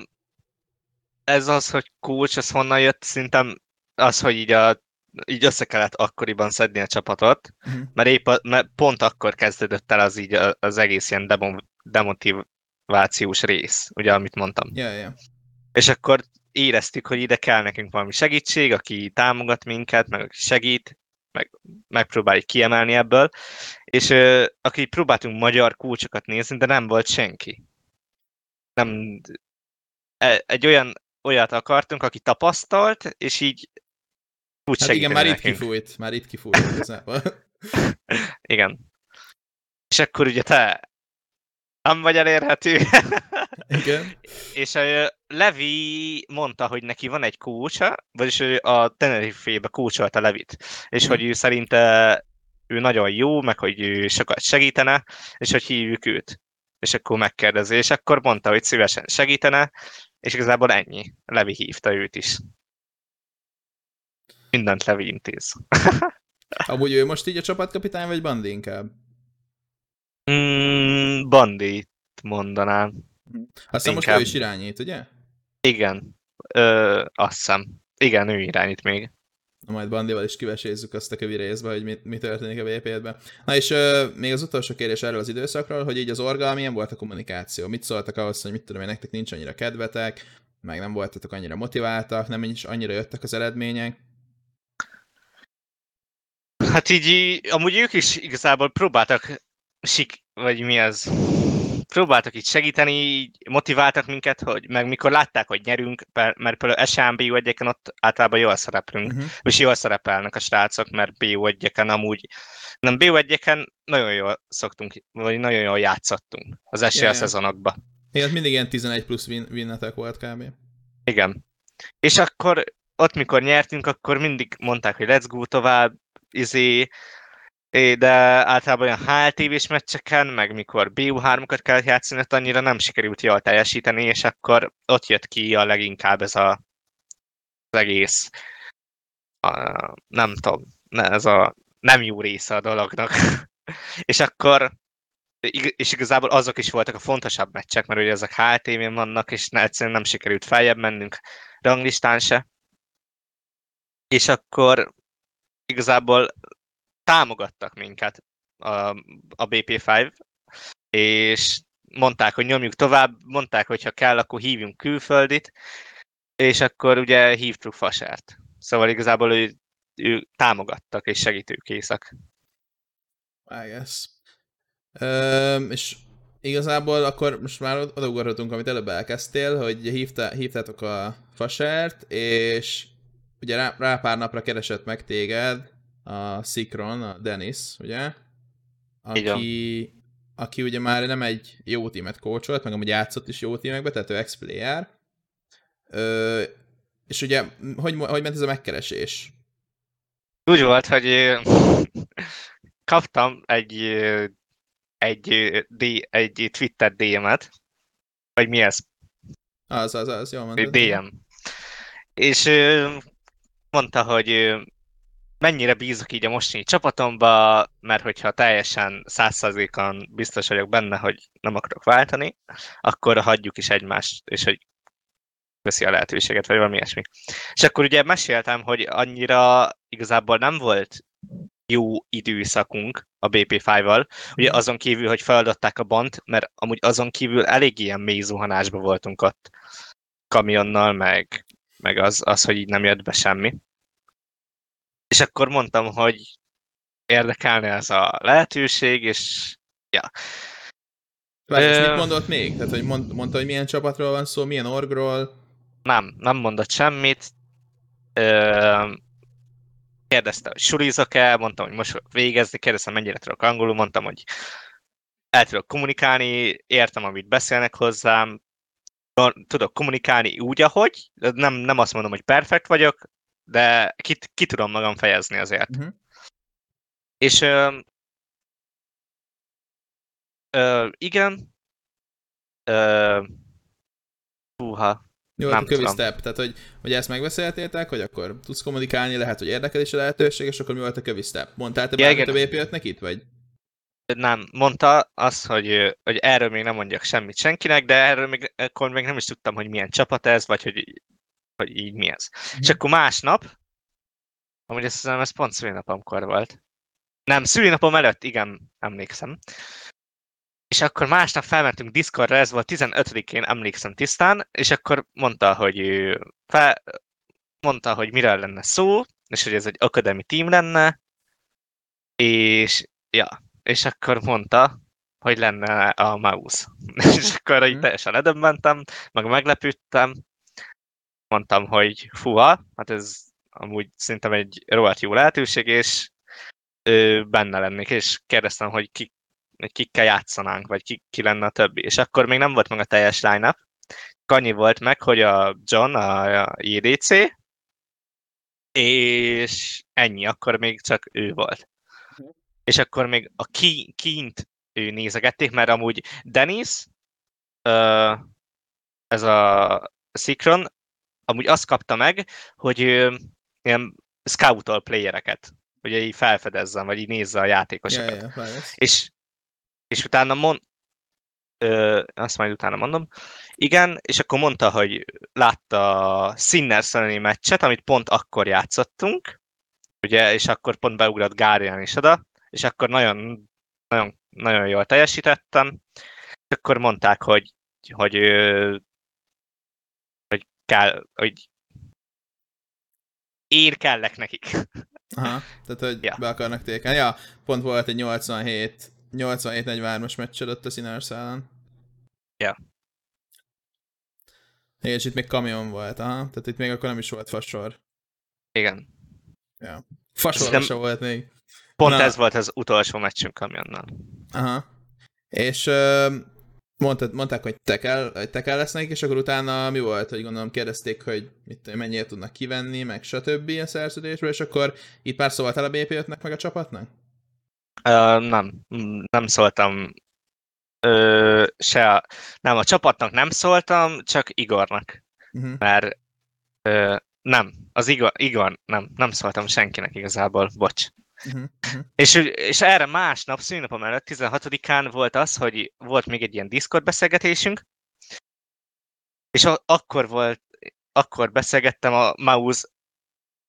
ez az, hogy coach, ez honnan jött, szerintem az, hogy így, a, így össze kellett akkoriban szedni a csapatot, Uh-huh. mert épp a, mert pont akkor kezdődött el az így az egész ilyen demon, demotivációs rész, ugye, amit mondtam. Ja, ja. És akkor éreztük, hogy ide kell nekünk valami segítség, aki támogat minket, meg aki segít, meg megpróbáljuk kiemelni ebből, és ö, aki próbáltunk magyar kulcsokat nézni, de nem volt senki. Nem, e- egy olyan olyat akartunk, aki tapasztalt, és így úgy Hát igen, már itt nekünk. kifújt, már itt kifújt igazából. Igen. És akkor ugye te nem vagy elérhető. igen. és ö, Levi mondta, hogy neki van egy kócsa, vagyis ő a Tenerife-be kócsolta Levit, és Mhm. hogy ő szerinte ő nagyon jó, meg hogy ő sokat segítene, és hogy hívjuk őt. És akkor megkérdezi, és akkor mondta, hogy szívesen segítene, és igazából ennyi. Levi hívta őt is. Mindent Levi intéz. Amúgy ő most így a csapatkapitány, vagy Bandi inkább? Mm, bandit mondanám. Most Inkább. ő is irányít, ugye? Igen. Ö, azt hiszem. Igen, ő irányít még. Na majd Bandival is kivesézzük azt a kövi részbe, hogy mi, mi történik a VP-ben. Na és ö, még az utolsó kérdés erről az időszakról, hogy így az orgal milyen volt a kommunikáció? Mit szóltak ahhoz, hogy mit tudom én, nektek nincs annyira kedvetek, meg nem voltatok annyira motiváltak, nem is annyira jöttek az eredmények? Hát így, amúgy ők is igazából próbáltak sik, vagy mi az, próbáltak itt segíteni, így motiváltak minket, hogy meg mikor látták, hogy nyerünk, mert például SMB egyeken ott általában jól szereplünk, Uh-huh. és jól szerepelnek a srácok, mert BO egyeken amúgy, nem BO egyeken nagyon jól szoktunk, vagy nagyon jól játszottunk az SL Ja, ja. szezonokba. Igen, mindig ilyen 11 plusz win, winnetek volt kb. Igen. És akkor ott, mikor nyertünk, akkor mindig mondták, hogy let's go tovább, izé, de általában olyan HLTV-s meccseken, meg mikor BU3-okat kellett játszani, ott annyira nem sikerült jól teljesíteni, és akkor ott jött ki a leginkább ez a, az egész, a, nem tudom, ez a nem jó része a dolognak. és akkor és igazából azok is voltak a fontosabb meccsek, mert ugye ezek HLTV-n vannak, és egyszerűen nem sikerült feljebb mennünk ranglistán se. És akkor igazából támogattak minket a, a BP5, és mondták, hogy nyomjuk tovább, mondták, hogy ha kell, akkor hívjunk külföldit, és akkor ugye hívtuk Fasert. Szóval igazából ő, ő támogattak és segítőkészek. I guess. Ö, és igazából akkor most már odaugorhatunk, amit előbb elkezdtél, hogy hívta, hívtátok a Fasert, és ugye rá, rá pár napra keresett meg téged a Sikron, a Dennis, ugye? Aki, aki ugye már nem egy jó tímet coacholt, meg amúgy játszott is jó tímekbe, tehát ő ex-player. Ö, és ugye, hogy, hogy ment ez a megkeresés? Úgy volt, hogy kaptam egy, egy, D, egy Twitter DM-et, vagy mi ez? Az, az, az, jól mondtad. DM. És mondta, hogy mennyire bízok így a mostani csapatomba, mert hogyha teljesen százszerzékon biztos vagyok benne, hogy nem akarok váltani, akkor hagyjuk is egymást, és hogy veszi a lehetőséget, vagy valami ilyesmi. És akkor ugye meséltem, hogy annyira igazából nem volt jó időszakunk a BP5-val, ugye azon kívül, hogy feladották a bant, mert amúgy azon kívül elég ilyen mély zuhanásba voltunk ott kamionnal, meg, meg az, az, hogy így nem jött be semmi. És akkor mondtam, hogy érdekelne ez a lehetőség, és ja. Várj, és mit mondott még? Tehát, hogy mond, mondta, hogy milyen csapatról van szó, milyen orgról. Nem, nem mondott semmit. Ö, kérdezte, hogy sulizok-e, mondtam, hogy most fogok végezni, kérdeztem, mennyire tudok angolul, mondtam, hogy el tudok kommunikálni, értem, amit beszélnek hozzám, tudok kommunikálni úgy, ahogy, nem, nem azt mondom, hogy perfekt vagyok, de ki, ki tudom magam fejezni azért. Uh-huh. És ö, ö, igen, ö, húha, Jó, Nem a kövi step, tehát hogy, hogy ezt megbeszéltétek, hogy akkor tudsz kommunikálni, lehet, hogy érdekel is a lehetőség, és akkor mi volt a kövi step? Mondtál te bármit a. BP5-nek itt, vagy? nem, mondta azt, hogy, hogy erről még nem mondjak semmit senkinek, de erről még, akkor még nem is tudtam, hogy milyen csapat ez, vagy hogy, hogy így mi ez. Mhm. És akkor másnap, amúgy azt hiszem, ez pont szülinapomkor volt. Nem, szülinapom előtt, igen, emlékszem. És akkor másnap felmentünk Discordra, ez volt 15-én, emlékszem tisztán, és akkor mondta, hogy fel, mondta, hogy miről lenne szó, és hogy ez egy akademi team lenne, és ja, és akkor mondta, hogy lenne a mouse. és akkor így Mhm. teljesen ledöbbentem, meg meglepődtem, mondtam, hogy fuha, hát ez amúgy szerintem egy rohadt jó lehetőség, és ö, benne lennék, és kérdeztem, hogy ki, kikkel játszanánk, vagy ki, ki lenne a többi. És akkor még nem volt meg a teljes line-up, annyi volt meg, hogy a John, a, a IDC, és ennyi, akkor még csak ő volt. És akkor még a ki, kint ő nézegették, mert amúgy Dennis, ö, ez a Sikron, amúgy azt kapta meg, hogy ilyen scoutol playereket, hogy így felfedezzen, vagy így nézze a játékosokat. ja, várj. És, és utána mond, ö, azt majd utána mondom, igen, és akkor mondta, hogy látta a Sinners elleni meccset, amit pont akkor játszottunk, ugye, és akkor pont beugrott Gárián is oda, és akkor nagyon, nagyon, nagyon jól teljesítettem, és akkor mondták, hogy, hogy kell, hogy én kellek nekik. Aha, tehát hogy Ja. be akarnak tékelni. Ja, pont volt egy 87 87-43-as meccsed ott a Sinners ellen. Ja. Igen, és itt még kamion volt, aha. Tehát itt még akkor nem is volt fasor. Igen. Fasorra nem- se volt még. Pont Na. ez volt az utolsó meccsünk kamionnal. Aha. És mondtad, mondták, hogy te kell, hogy te kell lesz nekik, és akkor utána mi volt, hogy gondolom kérdezték, hogy mit, mennyire tudnak kivenni, meg stb. a szerződésből, és akkor itt pár szóltál a BP5-nek, meg a csapatnak? Ö, nem, nem szóltam ö, se a, nem, a csapatnak nem szóltam, csak Igornak, Uh-huh. mert ö, nem, az Igor, Igor nem, nem szóltam senkinek igazából, bocs. Uh-huh. Uh-huh. És, és erre másnap, szűnapom előtt, 16-án volt az, hogy volt még egy ilyen Discord beszélgetésünk, és a, akkor volt, akkor beszélgettem a Mouse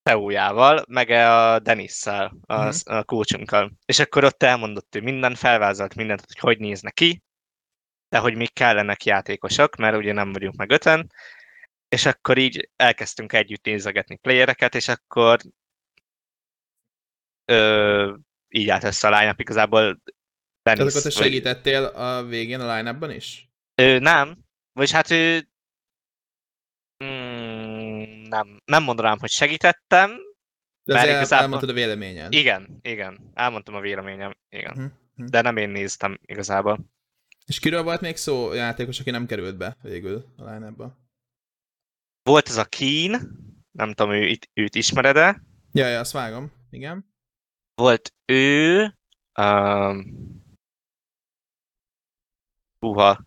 CEO-jával, meg a Denisszel, a, Mhm. a coachunkkal. És akkor ott elmondott ő minden, felvázolt mindent, hogy hogy néz neki, de hogy még kellenek játékosok, mert ugye nem vagyunk meg öten, és akkor így elkezdtünk együtt nézegetni playereket, és akkor ö, így állt össze a line igazából Dennis. Akkor te segítettél a végén a line is? Ö, nem, vagyis hát ő... Mm, nem, nem mondanám, hogy segítettem. De Bár azért igazából- elmondtad a véleményed. Igen, igen, elmondtam a véleményem, igen. Uh-huh. De nem én néztem igazából. És kiről volt még szó játékos, aki nem került be végül a line -ba? Volt ez a Keen, nem tudom, ő, őt ismered-e? Ja, ja, azt vágom. Igen. Volt ő, um, Uha,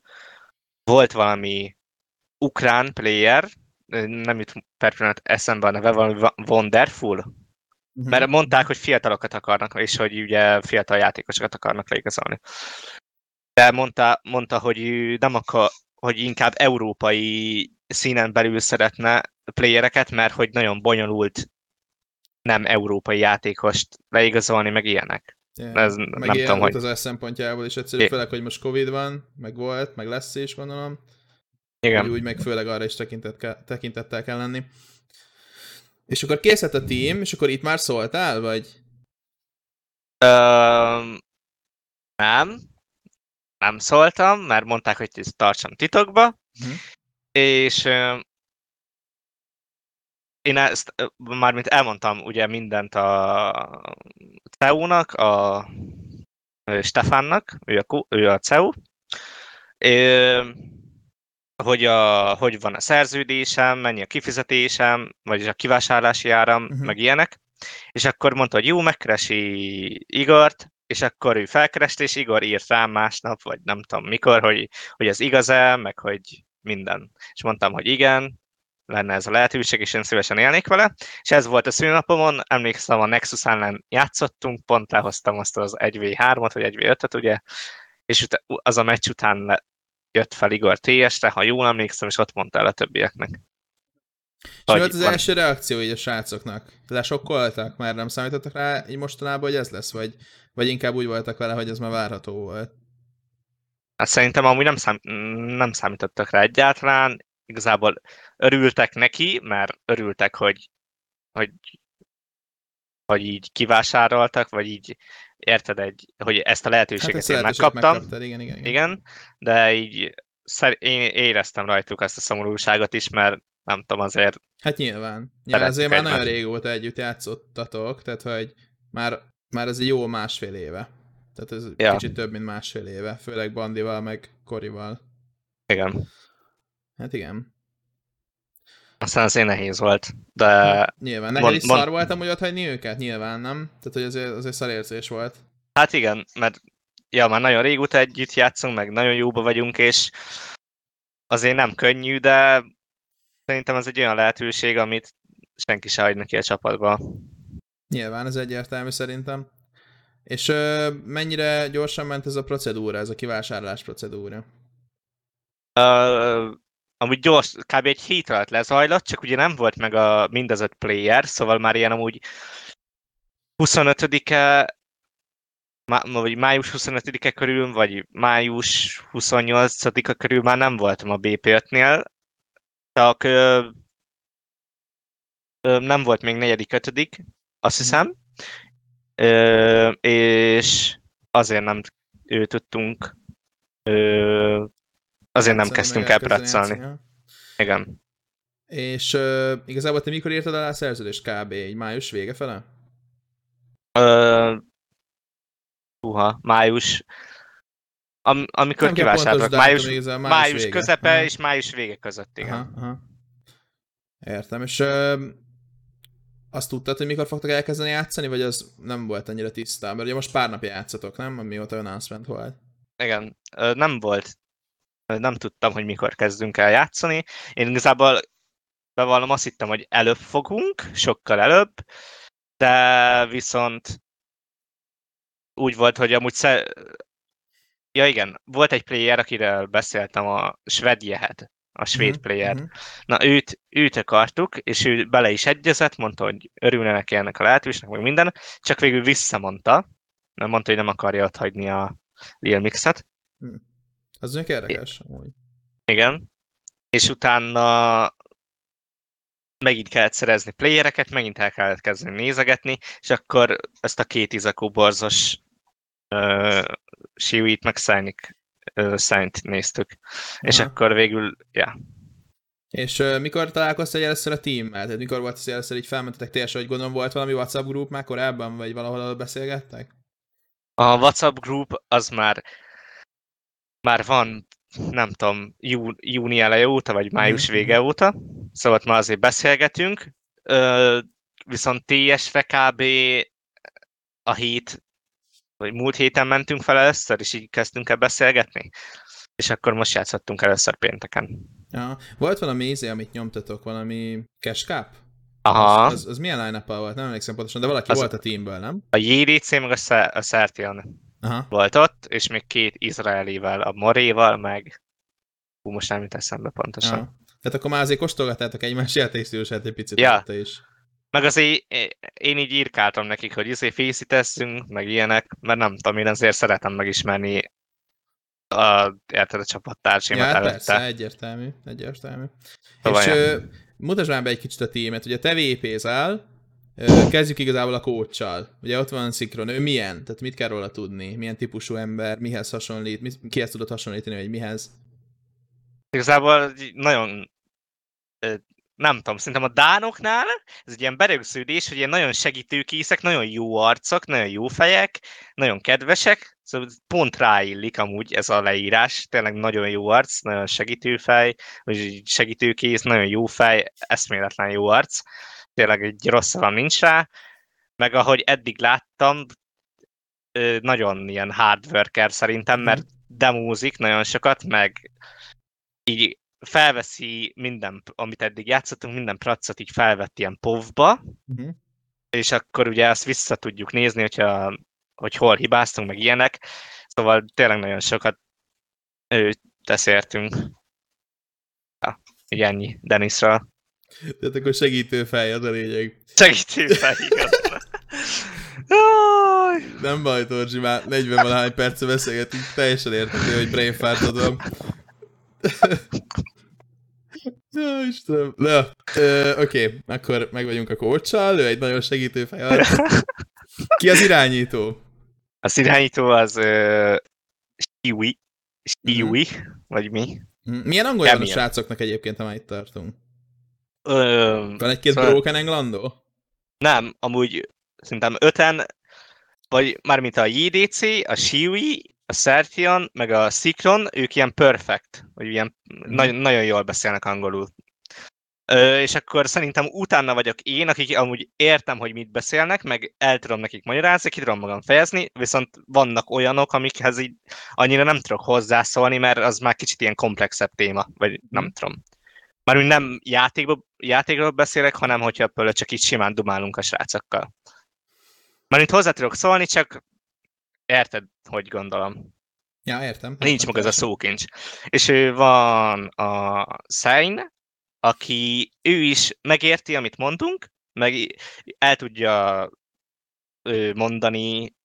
volt valami ukrán player, nem jut per pillanat eszembe a neve, valami Wonderful, Uh-huh. mert mondták, hogy fiatalokat akarnak, és hogy ugye fiatal játékosokat akarnak leigazolni. De mondta, mondta hogy nem akar, hogy inkább európai színen belül szeretne playereket, mert hogy nagyon bonyolult nem európai játékost leigazolni, meg ilyenek. Yeah. Ez meg nem ilyen tudom, hogy- az szempontjából is egyszerű, É. főleg, hogy most Covid van, meg volt, meg lesz is, gondolom. Igen. Úgy, úgy meg főleg arra is tekintet tekintettel kell lenni. És akkor kész lett a team, és akkor itt már szóltál, vagy? Ö, nem. Nem szóltam, mert mondták, hogy ezt tartsam titokba. Mhm. És én ezt mármint elmondtam ugye mindent a CEU-nak, a Stefánnak, ő a, ő a CEU, hogy, a, hogy van a szerződésem, mennyi a kifizetésem, vagyis a kivásárlási áram, uh-huh. meg ilyenek. És akkor mondta, hogy jó, megkeresi Igort, és akkor ő felkereste, és Igor írt rám másnap, vagy nem tudom mikor, hogy, hogy ez igaz-e, meg hogy minden. És mondtam, hogy igen, lenne ez a lehetőség, és én szívesen élnék vele. És ez volt a szülnapomon, emlékszem, a Nexus ellen játszottunk, pont lehoztam azt az 1v3-ot, vagy 1v5-öt, ugye, és az a meccs után jött fel Igor TS-re, ha jól emlékszem, és ott mondta el a többieknek. És mi volt az van. első reakció így a srácoknak? Lesokkoltak? Már nem számítottak rá így mostanában, hogy ez lesz? Vagy, vagy inkább úgy voltak vele, hogy ez már várható volt? Hát szerintem amúgy nem, szám, nem számítottak rá egyáltalán, igazából örültek neki, mert örültek, hogy, hogy, hogy így kivásároltak, vagy így érted, egy, hogy ezt a lehetőséget ezt én megkaptam. megkaptad, igen, igen, igen. Igen, de így szer- én éreztem rajtuk ezt a szomorúságot is, mert nem tudom, azért Hát nyilván. nyilván azért már nagyon régóta együtt játszottatok, tehát hogy már, már ez egy jó másfél éve. Tehát ez Ja. kicsit több, mint másfél éve, főleg Bandival, meg Korival. igen. Hát igen. Aztán azért nehéz volt, de Nyilván. Neked is szar voltam, hogy ott hagyni őket? Nyilván, nem? Tehát, hogy azért, azért szar érzés volt. hát igen, mert ja, már nagyon régóta együtt játszunk, meg nagyon jóba vagyunk, és azért nem könnyű, de szerintem ez egy olyan lehetőség, amit senki se hagy neki a csapatba. Nyilván, ez egyértelmű szerintem. És ö, mennyire gyorsan ment ez a procedúra, ez a kivásárlás procedúra? Uh, amúgy gyors, kb. egy hét alatt lezajlott, csak ugye nem volt meg a mind az öt player, szóval már ilyen amúgy 25-e, má, vagy május 25-e körül, vagy május 28-a körül már nem voltam a BP5-nél, csak ö, ö, nem volt még negyedik, ötödik, azt hiszem, ö, és azért nem ő tudtunk, ö, azért nem kezdtünk el praccolni. Igen. És ö, igazából te mikor írtad alá a szerződést kb? Egy május vége fele? Ö, Uha, május. Am, amikor Nem kivásároltak, május, május, május vége. közepe Aha. és május vége között, igen. Aha, aha. Értem, és ö, azt tudtad, hogy mikor fogtok elkezdeni játszani, vagy az nem volt annyira tisztán? Mert ugye most pár napja játszatok, nem? Mióta announcement volt. Igen, nem volt, nem tudtam, hogy mikor kezdünk el játszani. Én igazából bevallom, azt hittem, hogy előbb fogunk, sokkal előbb, de viszont úgy volt, hogy amúgy sze... Ja igen, volt egy player, akiről beszéltem, a Svedjehet, a svéd Mhm, player. mhm. Na őt, őt akartuk, és ő bele is egyezett, mondta, hogy örülne neki ennek a lehetőségnek, meg minden, csak végül visszamondta, nem mondta, hogy nem akarja ott hagyni a Lil Mixet. Az mondjuk érdekes. Igen. És utána megint kellett szerezni playereket, megint el kellett kezdeni nézegetni, és akkor ezt a két izakó borzos uh, Shiwit meg Szájnik uh, néztük. És Aha. akkor végül, ja, És uh, mikor találkoztál először a teammel? Tehát mikor volt az először így felmentetek teljesen, hogy gondolom volt valami WhatsApp group már korábban, vagy valahol ahol beszélgettek? A WhatsApp group az már már van, nem tudom, jú, júni eleje óta, vagy május Mhm, vége óta, szóval már azért beszélgetünk, Ö, viszont TSV kb. a hét, vagy múlt héten mentünk fel először, és így kezdtünk el beszélgetni. És akkor most játszottunk először pénteken. Ja. Volt valami ízé, amit nyomtatok, valami cashcap? Aha. Az, az, az milyen line volt? Nem emlékszem pontosan, de valaki Az- volt a teamből, nem? A JDC meg a, a Sertion Aha. volt ott, és még két izraelivel, a Moréval, meg... Hú, most nem jut eszembe pontosan. Ja. Tehát akkor már azért kóstolgattátok egymás játékstílusát egy picit Ja. is. Meg azért én így írkáltam nekik, hogy izé fészítesszünk, meg ilyenek, mert nem tudom, én azért szeretem megismerni a, érted, a csapattársimat Ja, hát előtte. persze, egyértelmű, egyértelmű. Szóval és ö, mutasd már be egy kicsit a tímet. Ugye te ö, kezdjük igazából a coachal. Ugye ott van Szikron, ő milyen? Tehát mit kell róla tudni? Milyen típusú ember, mihez hasonlít, mi, kihez tudod hasonlítani, vagy mihez? Igazából nagyon nem tudom, szerintem a dánoknál ez egy ilyen berögződés, hogy ilyen nagyon segítőkészek, nagyon jó arcok, nagyon jó fejek, nagyon kedvesek, szóval pont ráillik amúgy ez a leírás, tényleg nagyon jó arc, nagyon segítőfej, vagy segítőkész, nagyon jó fej, eszméletlen jó arc, tényleg egy rossz szavam nincs rá, meg ahogy eddig láttam, nagyon ilyen hard worker szerintem, mert demózik nagyon sokat, meg így felveszi minden, amit eddig játszottunk, minden pracot így felvett ilyen povba, Uh-huh. és akkor ugye azt vissza tudjuk nézni, hogyha, hogy hol hibáztunk, meg ilyenek. Szóval tényleg nagyon sokat ő, teszértünk. Ja, így ennyi Denisről. Tehát akkor segítő fej, az a lényeg. Segítő. Jaj! Nem baj, Torzsi, már 40 valahány perce beszélgetünk, teljesen értető, hogy brain fartod van. Ja, Istenem. Na, ö, oké, akkor meg vagyunk a coachal, ő egy nagyon segítő fej. Ki az irányító? Az irányító az uh, Shiwi, Shiwi, vagy mi? Milyen angolja van a srácoknak egyébként, ha már itt tartunk? Ö, Van egy-két Szóval- Broken Englando? Nem, amúgy szerintem öten, vagy mármint a JDC, a Shiwi, a Sertion, meg a Sikron, ők ilyen perfect, vagy ilyen nagyon, nagyon jól beszélnek angolul. Ö, és akkor szerintem utána vagyok én, akik amúgy értem, hogy mit beszélnek, meg el tudom nekik magyarázni, ki tudom magam fejezni, viszont vannak olyanok, amikhez így annyira nem tudok hozzászólni, mert az már kicsit ilyen komplexebb téma, vagy nem tudom. Mármint nem játékból, játékról beszélek, hanem hogyha például csak így simán dumálunk a srácokkal. Mármint hozzá tudok szólni, csak érted, hogy gondolom. Ja, értem. Nincs meg ez a szókincs. És ő van a Sein, aki ő is megérti, amit mondunk, meg el tudja mondani,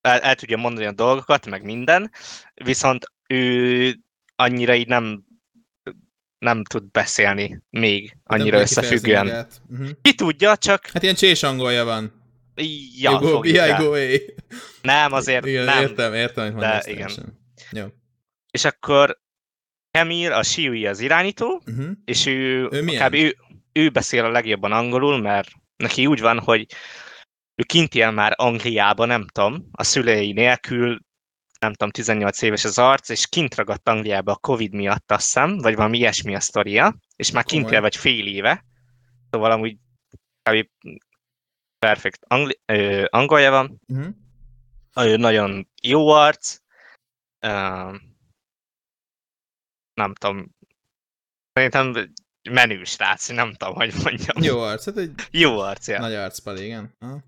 el, el tudja mondani a dolgokat, meg minden, viszont ő annyira így nem nem tud beszélni még annyira összefüggően. Uh-huh. Ki tudja, csak Hát ilyen csés angolja van. ja, go I go A. Nem, azért igen, nem. értem, értem, hogy de igen. Jó. És akkor Emil, a Shiui az irányító, Uh-huh. és ő, Ő kb. Ő, ő beszél a legjobban angolul, mert neki úgy van, hogy ő kint él már Angliában, nem tudom, a szülei nélkül, nem tudom, 18 éves az arc, és kint ragadt Angliába a Covid miatt, azt hiszem, vagy valami ilyesmi a sztoria, és már kint él vagy fél éve, szóval amúgy kb. perfekt angli- ö, angolja van, Uh-huh. nagyon jó arc, ö, nem tudom, szerintem menő srác, nem tudom, hogy mondjam. Jó arc, hát egy Jó arc, ja. nagy arcpal, igen. Aha.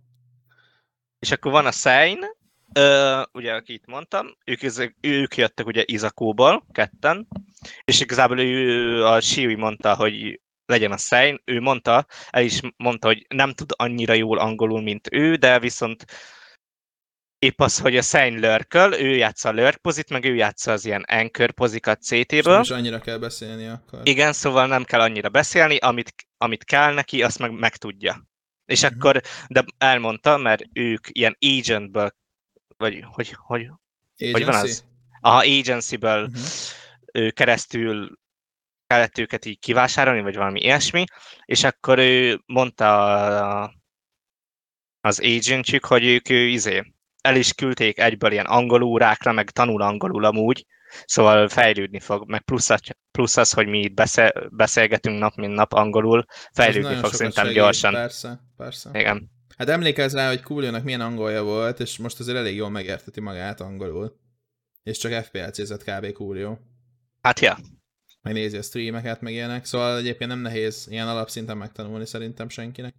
És akkor van a Sein, ö, ugye, aki itt mondtam, ők, ők jöttek ugye Izakóból, ketten, és igazából ő, a Shiwi mondta, hogy legyen a Sein, ő mondta, el is mondta, hogy nem tud annyira jól angolul, mint ő, de viszont épp az, hogy a Sein lörköl, ő játsza a lurk pozit, meg ő játsza az ilyen anchor pozikat És CT-ből. is annyira kell beszélni akkor. Igen, szóval nem kell annyira beszélni, amit, amit kell neki, azt meg, meg tudja. És Mhm. akkor, de elmondta, mert ők ilyen agentből, vagy hogy, hogy, hogy van Agency? az? Aha, agencyből ő keresztül kellett őket így kivásárolni, vagy valami ilyesmi, és akkor ő mondta a- az agentjük, hogy ők ő, izé, el is küldték egyből ilyen angol órákra, meg tanul angolul amúgy, szóval fejlődni fog, meg plusz, az- plusz az, hogy mi itt beszél, beszélgetünk nap, mint nap angolul, fejlődni fog szerintem segít, gyorsan. Persze, persze. Igen. Hát emlékezz rá, hogy Coolio-nak milyen angolja volt, és most azért elég jól megérteti magát angolul. És csak FPL-cézett kb. Coolio. Hát ja. Megnézi a streameket, meg ilyenek, szóval egyébként nem nehéz ilyen alapszinten megtanulni szerintem senkinek.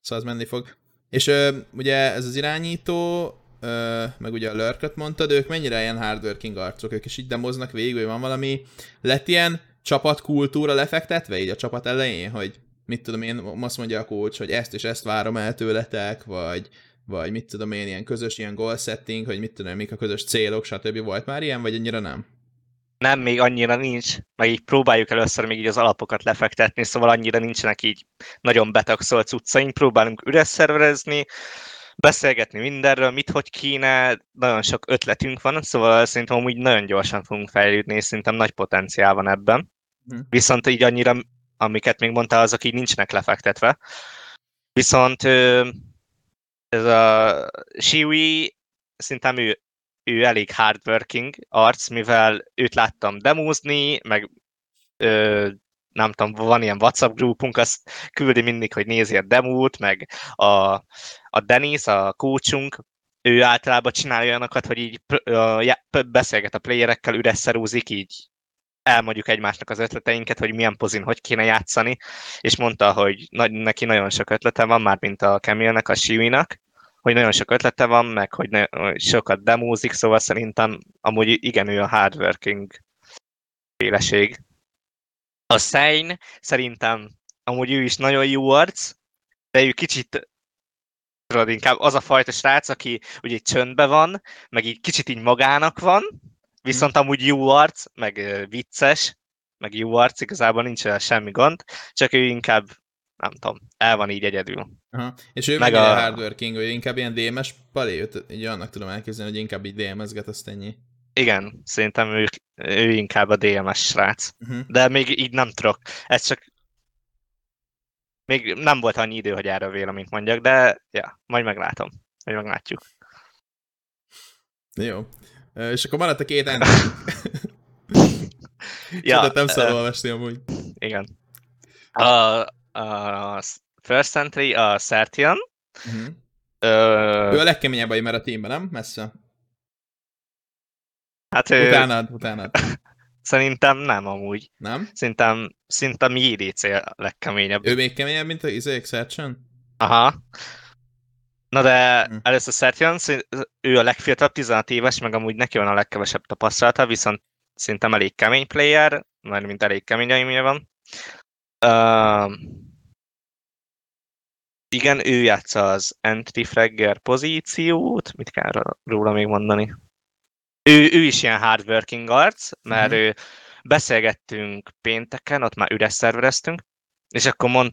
Szóval az menni fog. És ö, ugye ez az irányító, ö, meg ugye a lurköt mondtad, ők mennyire ilyen hardworking arcok, ők is így demoznak végig, hogy van valami, lett ilyen csapatkultúra lefektetve így a csapat elején, hogy mit tudom én, azt mondja a coach, hogy ezt és ezt várom el tőletek, vagy, vagy mit tudom én, ilyen közös ilyen goal setting, hogy mit tudom én, mik a közös célok, stb. Volt már ilyen, vagy annyira nem? Nem, még annyira nincs, meg így próbáljuk először még így az alapokat lefektetni, szóval annyira nincsenek így nagyon betagszolt cuccaink, próbálunk üres szerverezni, beszélgetni mindenről, mit hogy kéne, nagyon sok ötletünk van, szóval szerintem úgy nagyon gyorsan fogunk fejlődni, és szerintem nagy potenciál van ebben. Hm. Viszont így annyira, amiket még mondtál, azok így nincsenek lefektetve. Viszont ez a Shiwi, szerintem ő, ő elég hardworking arc, mivel őt láttam demózni, meg ö, nem tudom, van ilyen WhatsApp grupunk, azt küldi mindig, hogy nézi a demót, meg a, a Denis, a coachunk, ő általában csinálja olyanokat, hogy így uh, beszélget a playerekkel, üres szerúzik, így elmondjuk egymásnak az ötleteinket, hogy milyen pozin hogy kéne játszani, és mondta, hogy na, neki nagyon sok ötlete van, már mint a Camille-nek, a Shiwi-nak, hogy nagyon sok ötlete van, meg hogy, ne, sokat demózik, szóval szerintem amúgy igen, ő a hardworking féleség. A Sein szerintem amúgy ő is nagyon jó arc, de ő kicsit inkább az a fajta srác, aki ugye csöndben van, meg így kicsit így magának van, viszont amúgy jó arc, meg vicces, meg jó arc, igazából nincs semmi gond, csak ő inkább, nem tudom, el van így egyedül. Aha. És ő meg a hardworking, ő inkább ilyen DMS palé, így annak tudom elképzelni, hogy inkább így DMS-get, azt ennyi. Igen, szerintem ő, ő inkább a DMS srác. Uh-huh. De még így nem tudok. Ez csak még nem volt annyi idő, hogy erről véleményt mondjak, de ja, majd meglátom. Majd meglátjuk. Jó. És akkor maradt a két entry. ja, nem szabad uh, olvasni amúgy. Igen. A, a first entry a Sertian. Uh-huh. Uh, ő a legkeményebb a a teamben, nem? Messze. Hát ő... Utánad, utánad. Szerintem nem amúgy. Nem? Szerintem, szerintem JDC a legkeményebb. Ő még keményebb, mint a Izé Exertion? Aha. Na de hm. először Sertion, ő a legfiatalabb, 16 éves, meg amúgy neki van a legkevesebb tapasztalata, viszont szerintem elég kemény player, mert mint elég kemény aimja van. Uh, igen, ő játsza az entry fragger pozíciót, mit kell róla még mondani? ő, ő is ilyen hardworking arc, mert mm-hmm. ő beszélgettünk pénteken, ott már üres szervereztünk, és akkor mond,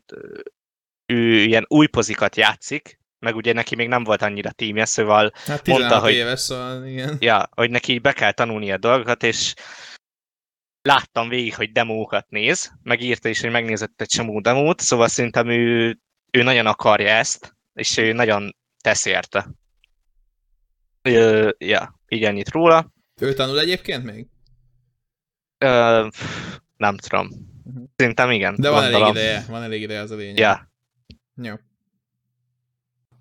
ő ilyen új pozikat játszik, meg ugye neki még nem volt annyira tímje, szóval hát mondta, hogy, éves, szóval igen. Ja, hogy neki be kell tanulni a dolgokat, és láttam végig, hogy demókat néz, megírta is, hogy megnézett egy csomó demót, szóval szerintem ő, ő nagyon akarja ezt, és ő nagyon tesz érte. Ö, ja, így ennyit róla. Ő tanul egyébként még? Ö, nem tudom. Uh-huh. Szerintem igen. De van elég ideje, van elég ideje az a lényeg. Ja. Jó.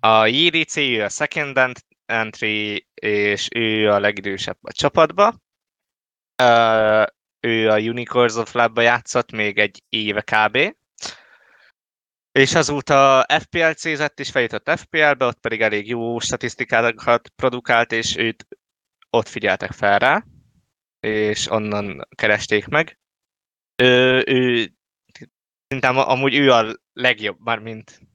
A JDC ő a second entry, és ő a legidősebb a csapatba. Ö, ő a Unicorns of Lab-ba játszott még egy éve kb. És azóta FPL-cézett és feljutott FPL-be, ott pedig elég jó statisztikákat produkált, és őt ott figyeltek fel rá, és onnan keresték meg. Ő, ő szerintem amúgy ő a legjobb, már mint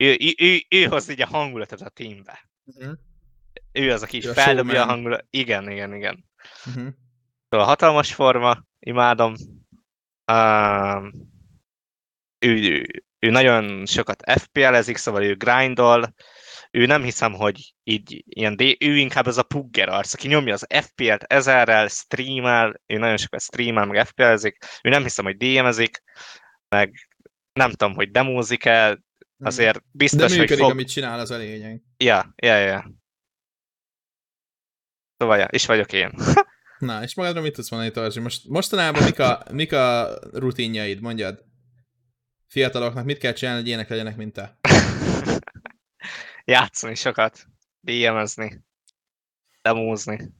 ő, ő, ő, ő hoz így a hangulatot a teambe. Uh-huh. Ő az, aki is feldobja a hangulat. Igen, igen, igen. Uh-huh. Szóval hatalmas forma, imádom. Um, ő, ő, ő nagyon sokat FPL-ezik, szóval ő grindol, ő nem hiszem, hogy így ilyen, de ő inkább ez a pugger arc, aki nyomja az FPL-t ezerrel, streamel, ő nagyon sokat streamel, meg FPL-ezik, ő nem hiszem, hogy DM-ezik, meg nem tudom, hogy demózik-e. Azért biztos, De működik, hogy fog... amit csinál, az a lényeg. Ja, ja, ja. Szóval, ja, is vagyok én. Na, és magadra mit tudsz mondani, Tarzsi? Most, mostanában mik a, mik a rutinjaid, mondjad? Fiataloknak mit kell csinálni, hogy ilyenek legyenek, mint te? Játszani sokat, DM-ezni, demózni.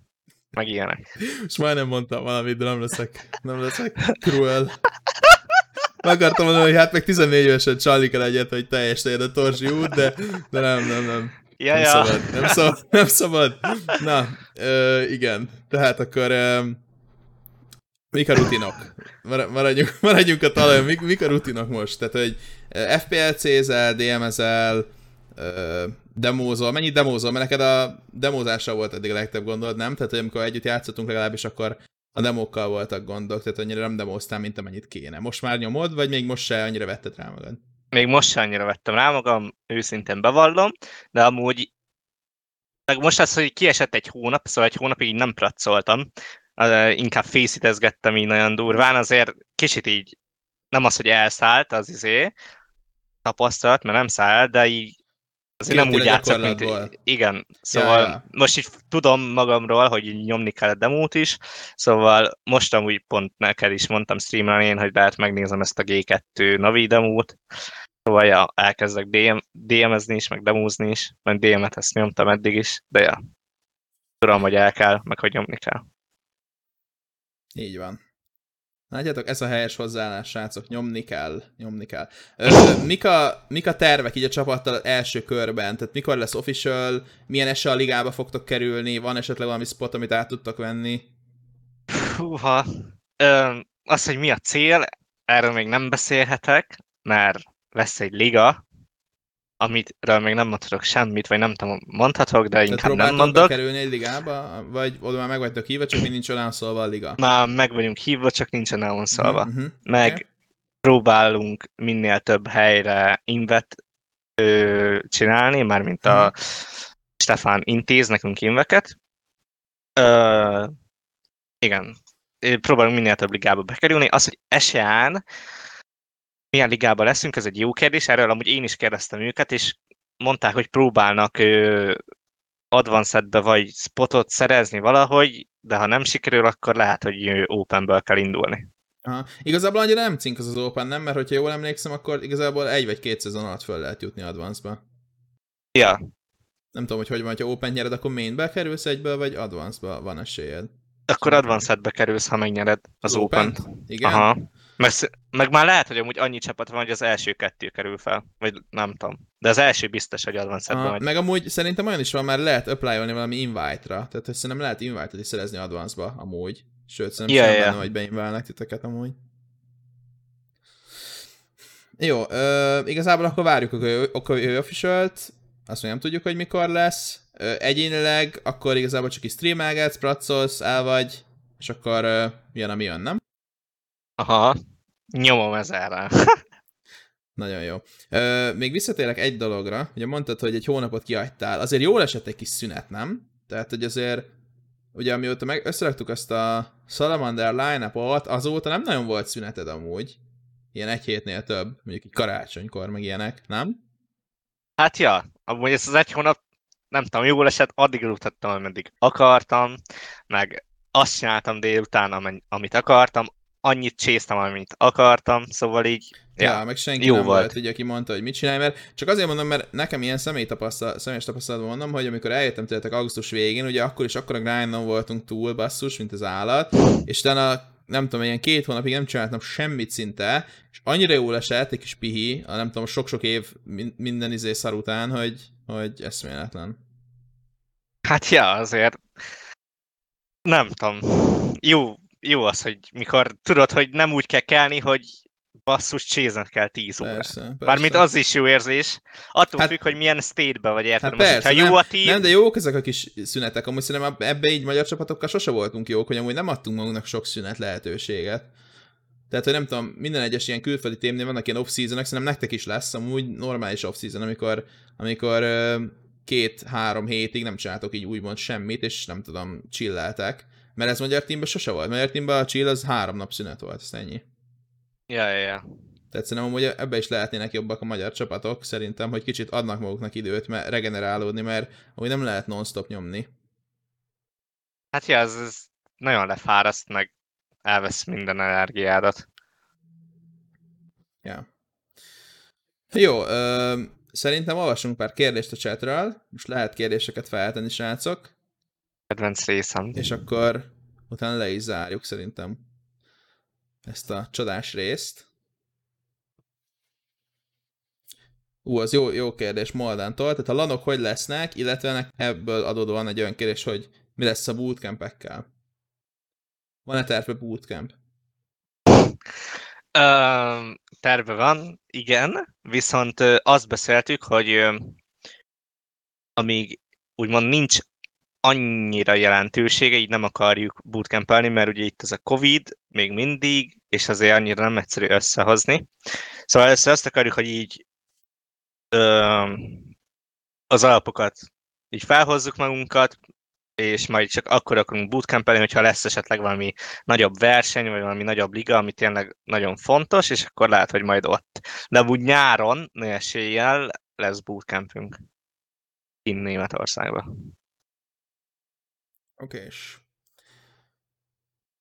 meg ilyenek. És majdnem mondtam valamit, de nem leszek, nem leszek cruel. Meg akartam mondani, hogy hát meg 14 évesen csalni kell egyet, hogy teljes a Torzsi út, de, de nem, nem, nem. Ja, nem ja. szabad, nem szabad, nem szabad. Na, ö, igen, tehát akkor ö, mik a rutinok? Mar- Maradjunk, maradjunk a talajon, mik, mik a rutinok most? Tehát, hogy DMS-el, ö, demózol, mennyit demózol? Mert neked a demózással volt eddig a legtöbb gondod, nem? Tehát, hogy amikor együtt játszottunk legalábbis, akkor a demókkal voltak gondok, tehát annyira nem demóztál, mint amennyit kéne. Most már nyomod, vagy még most se annyira vetted rá magad? Még most sem annyira vettem rá magam, őszintén bevallom, de amúgy meg most az, hogy kiesett egy hónap, szóval egy hónapig így nem pracoltam, uh, inkább fészítezgettem így nagyon durván, azért kicsit így nem az, hogy elszállt az izé, tapasztalat, mert nem száll, de így azért nem úgy játszok, mint... Igen, szóval Ja, ja. most így tudom magamról, hogy nyomni kell a demót is, szóval most amúgy pont neked is mondtam streamen én, hogy lehet megnézem ezt a G2 Navi demót, szóval ja, elkezdek DM, DM-ezni is, meg demózni is, meg DM-et ezt nyomtam eddig is, de ja, tudom, hogy el kell, meg hogy nyomni kell. Így van. Látjátok, ez a helyes hozzáállás, srácok, nyomni kell, nyomni kell. Ö, mik, a, mik a tervek így a csapattal első körben? Tehát mikor lesz official, milyen esély a ligába fogtok kerülni, van esetleg valami spot, amit át tudtok venni? Húha, ö, az, hogy mi a cél, erről még nem beszélhetek, mert lesz egy liga, amitről még nem mondhatok semmit, vagy nem tudom, mondhatok, de Tehát inkább nem mondok. bekerülni egy ligába, vagy oda már meg vagytok hívva, csak még nincs olyan szólva a liga? Már meg vagyunk hívva, csak nincsen elonszolva. Mhm, mhm. Meg Oké. próbálunk minél több helyre invet ö, csinálni, mármint a Mhm. Stefán intéz nekünk inveket. Ö, igen, próbálunk minél több ligába bekerülni. Az, hogy eseán milyen ligában leszünk, ez egy jó kérdés, erről amúgy én is kérdeztem őket, és mondták, hogy próbálnak ö, advancedbe vagy spotot szerezni valahogy, de ha nem sikerül, akkor lehet, hogy openből kell indulni. Aha. Igazából annyira nem cink az az Open, nem? Mert hogyha jól emlékszem, akkor igazából egy vagy két szezon alatt föl lehet jutni Advance-ba. Ja, Nem tudom, hogy hogy van, ha Open nyered, akkor mainbe kerülsz egyből, vagy Advance-ba van esélyed. akkor advancedbe kerülsz, ha megnyered az open Igen? Aha. Meg, meg már lehet, hogy amúgy annyi csapat van, hogy az első kettő kerül fel. Vagy nem tudom. De az első biztos, hogy advancedbe Aha, megy. meg amúgy szerintem olyan is van, már lehet applyolni valami invite-ra. Tehát hogy szerintem lehet invite-et is szerezni Advance-ba, amúgy. Sőt, szerintem Ja, sem ja. benne, hogy beinválnak titeket amúgy. Jó, ö, igazából akkor várjuk a Go- official-t, azt még nem tudjuk, hogy mikor lesz. Ö, egyénileg akkor igazából csak is streamelgetsz, pracolsz, el vagy, és akkor ö, jön, ami jön, nem? Aha. Nyomom ezerre. Nagyon jó. Ö, még visszatérek egy dologra. Ugye mondtad, hogy egy hónapot kihagytál. Azért jól esett egy kis szünet, nem? Tehát, hogy azért, ugye amióta meg összeraktuk azt a Salamander line azóta nem nagyon volt szüneted amúgy. Ilyen egy hétnél több, mondjuk így karácsonykor, meg ilyenek, nem? Hát ja, amúgy ez az egy hónap, nem tudom, jól esett, addig aludhattam, ameddig akartam, meg azt csináltam délután, amit akartam, annyit csésztem, amit akartam, szóval így, Ja, ja, meg senki jó nem volt. volt. ugye, aki mondta, hogy mit csinálj, mert csak azért mondom, mert nekem ilyen személy tapasztal, személyes tapasztalatban mondom, hogy amikor eljöttem tőletek augusztus végén, ugye akkor is akkor a grindon voltunk túl, basszus, mint az állat, és utána nem tudom, ilyen két hónapig nem csináltam semmit szinte, és annyira jól esett, egy kis pihi, a nem tudom, sok-sok év min- minden izé szar után, hogy, hogy eszméletlen. hát ja, azért nem tudom, jó, jó az, hogy mikor tudod, hogy nem úgy kell kelni, hogy basszus csézned kell 10 órát. Persze, persze. Bármint az is jó érzés. Attól Hát- függ, hogy milyen state-be vagy, érted? Hát Most, persze, hogyha jó a team, Nem, de jók ezek a kis szünetek. Amúgy szerintem ebbe így magyar csapatokkal sose voltunk jók, hogy amúgy nem adtunk magunknak sok szünet lehetőséget. Tehát, hogy nem tudom, minden egyes ilyen külföldi témnél vannak ilyen off-seasonok, szerintem nektek is lesz amúgy normális off-season, amikor, amikor két-három hétig nem csináltok így úgymond semmit, és nem tudom, chilleltek. Mert ez magyar teamben sose volt. Magyar teamben a chill az három nap szünet volt, ez ennyi. Ja, ja, ja. Tehát szerintem amúgy ebbe is lehetnének jobbak a magyar csapatok, szerintem, hogy kicsit adnak maguknak időt mert regenerálódni, mert amúgy nem lehet non-stop nyomni. Hát ja, ez, ez nagyon lefáraszt, meg elvesz minden energiádat. Ja. Jó, ö, szerintem olvasunk pár kérdést a chatről. Most lehet kérdéseket feltenni, srácok. Kedvenc részem. És akkor utána le is zárjuk szerintem ezt a csodás részt. Ú, az jó, jó kérdés Moldántól. Tehát a lanok hogy lesznek, illetve ebből adódóan egy olyan kérdés, hogy mi lesz a bootcampekkel. Van-e terve bootcamp? Uh, terve van, igen, viszont azt beszéltük, hogy amíg úgymond nincs annyira jelentősége, így nem akarjuk bootcampelni, mert ugye itt ez a Covid még mindig, és azért annyira nem egyszerű összehozni. Szóval először azt akarjuk, hogy így ö, az alapokat így felhozzuk magunkat, és majd csak akkor akarunk bootcampelni, hogyha lesz esetleg valami nagyobb verseny, vagy valami nagyobb liga, ami tényleg nagyon fontos, és akkor lehet, hogy majd ott. De úgy nyáron, eséllyel lesz bootcampünk in Németországban. Oké, és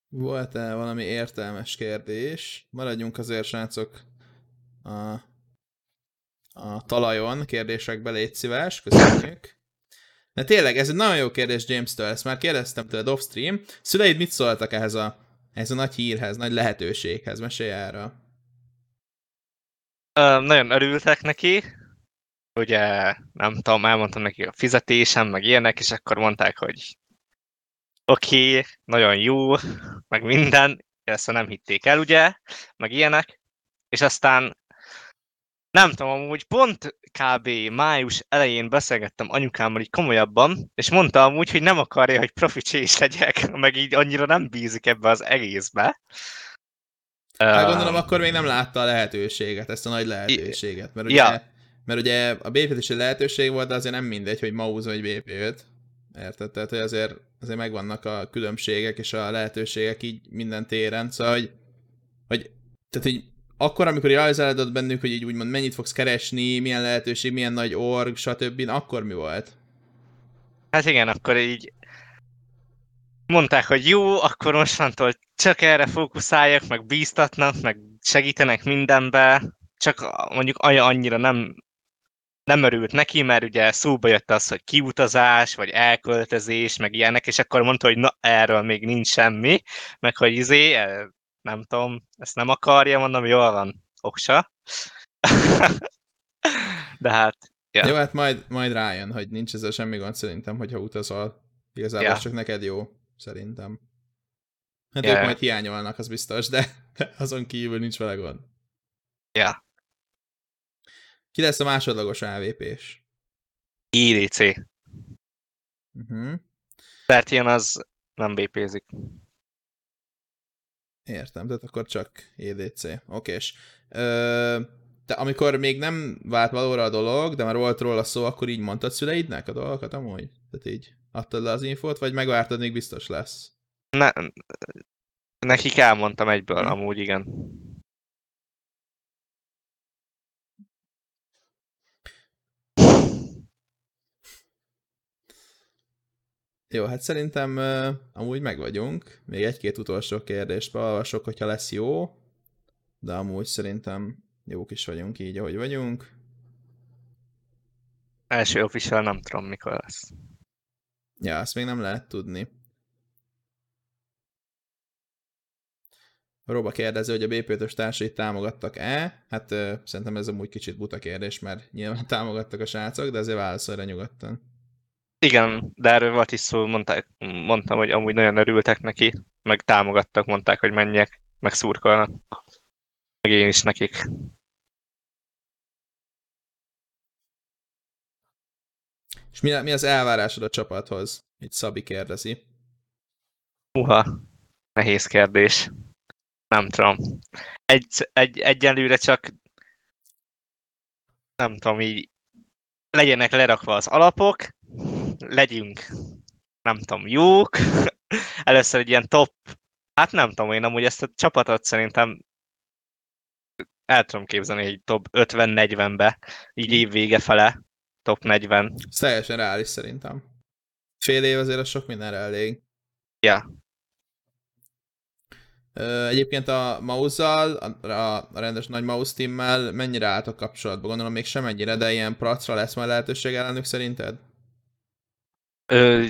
volt-e valami értelmes kérdés? Maradjunk azért, srácok, a, a talajon, kérdésekbe légy szíves, köszönjük. De tényleg, ez egy nagyon jó kérdés James-től, ezt már kérdeztem tőled off-stream. Szüleid mit szóltak ehhez a, ehhez a nagy hírhez, nagy lehetőséghez? Mesélj erről. Uh, nagyon örültek neki, ugye nem tudom, elmondtam neki a fizetésem, meg ilyenek, és akkor mondták, hogy oké, okay, nagyon jó, meg minden, ezt nem hitték el, ugye, meg ilyenek, és aztán nem tudom, amúgy pont kb. május elején beszélgettem anyukámmal így komolyabban, és mondta amúgy, hogy nem akarja, hogy profi is legyek, meg így annyira nem bízik ebbe az egészbe. Hát gondolom, akkor még nem látta a lehetőséget, ezt a nagy lehetőséget, mert ugye, ja. mert ugye a BP is lehetőség volt, de azért nem mindegy, hogy Mauz vagy BP-5. Érted? Tehát, hogy azért, azért megvannak a különbségek és a lehetőségek így minden téren, szóval, hogy, hogy tehát így akkor, amikor rajzolódott bennük, hogy így úgymond mennyit fogsz keresni, milyen lehetőség, milyen nagy org, stb., akkor mi volt? Hát igen, akkor így mondták, hogy jó, akkor mostantól csak erre fókuszáljak, meg bíztatnak, meg segítenek mindenbe, csak mondjuk annyira nem nem örült neki, mert ugye szóba jött az, hogy kiutazás, vagy elköltözés, meg ilyenek, és akkor mondta, hogy na, erről még nincs semmi, meg hogy izé, e, nem tudom, ezt nem akarja, mondom, jól van, oksa. De hát, ja. Jó, hát majd, majd rájön, hogy nincs ezzel semmi gond szerintem, hogyha utazol. Igazából ja. csak neked jó, szerintem. Hát ja. ők majd hiányolnak, az biztos, de azon kívül nincs vele gond. Ja. Ki lesz a másodlagos AVP-s? IDC. Uh-huh. ilyen az nem BP-zik. Értem, tehát akkor csak EDC. Okés. Ö, te amikor még nem vált valóra a dolog, de már volt róla szó, akkor így mondtad szüleidnek a dolgokat amúgy? Tehát így adtad le az infót, vagy megvártad, még biztos lesz? Ne, nekik elmondtam egyből, hm. amúgy igen. Jó, hát szerintem uh, amúgy meg vagyunk. Még egy-két utolsó kérdést beolvasok, hogyha lesz jó. De amúgy szerintem jók is vagyunk így, ahogy vagyunk. Első official nem tudom, mikor lesz. Ja, azt még nem lehet tudni. Róba kérdezi, hogy a BP5-ös társait támogattak-e? Hát uh, szerintem ez amúgy kicsit buta kérdés, mert nyilván támogattak a srácok, de azért válaszolj nyugodtan. Igen, de erről volt is szó, mondták, mondtam, hogy amúgy nagyon örültek neki, meg támogattak, mondták, hogy menjek, meg szurkolnak. Meg én is nekik. És mi, mi az elvárásod a csapathoz? Itt Szabi kérdezi. Uha, nehéz kérdés. Nem tudom. Egy, egy, egyenlőre csak nem tudom, így legyenek lerakva az alapok, legyünk, nem tudom, jók. Először egy ilyen top, hát nem tudom, én amúgy ezt a csapatot szerintem el tudom képzelni, hogy top 50-40-be, így év vége fele, top 40. Ez teljesen reális szerintem. Fél év azért az sok mindenre elég. Ja. Egyébként a mouse a, a rendes nagy mouse teammel mennyire álltok kapcsolatba? Gondolom még sem ennyire, de ilyen pracra lesz majd lehetőség ellenük szerinted? Ö,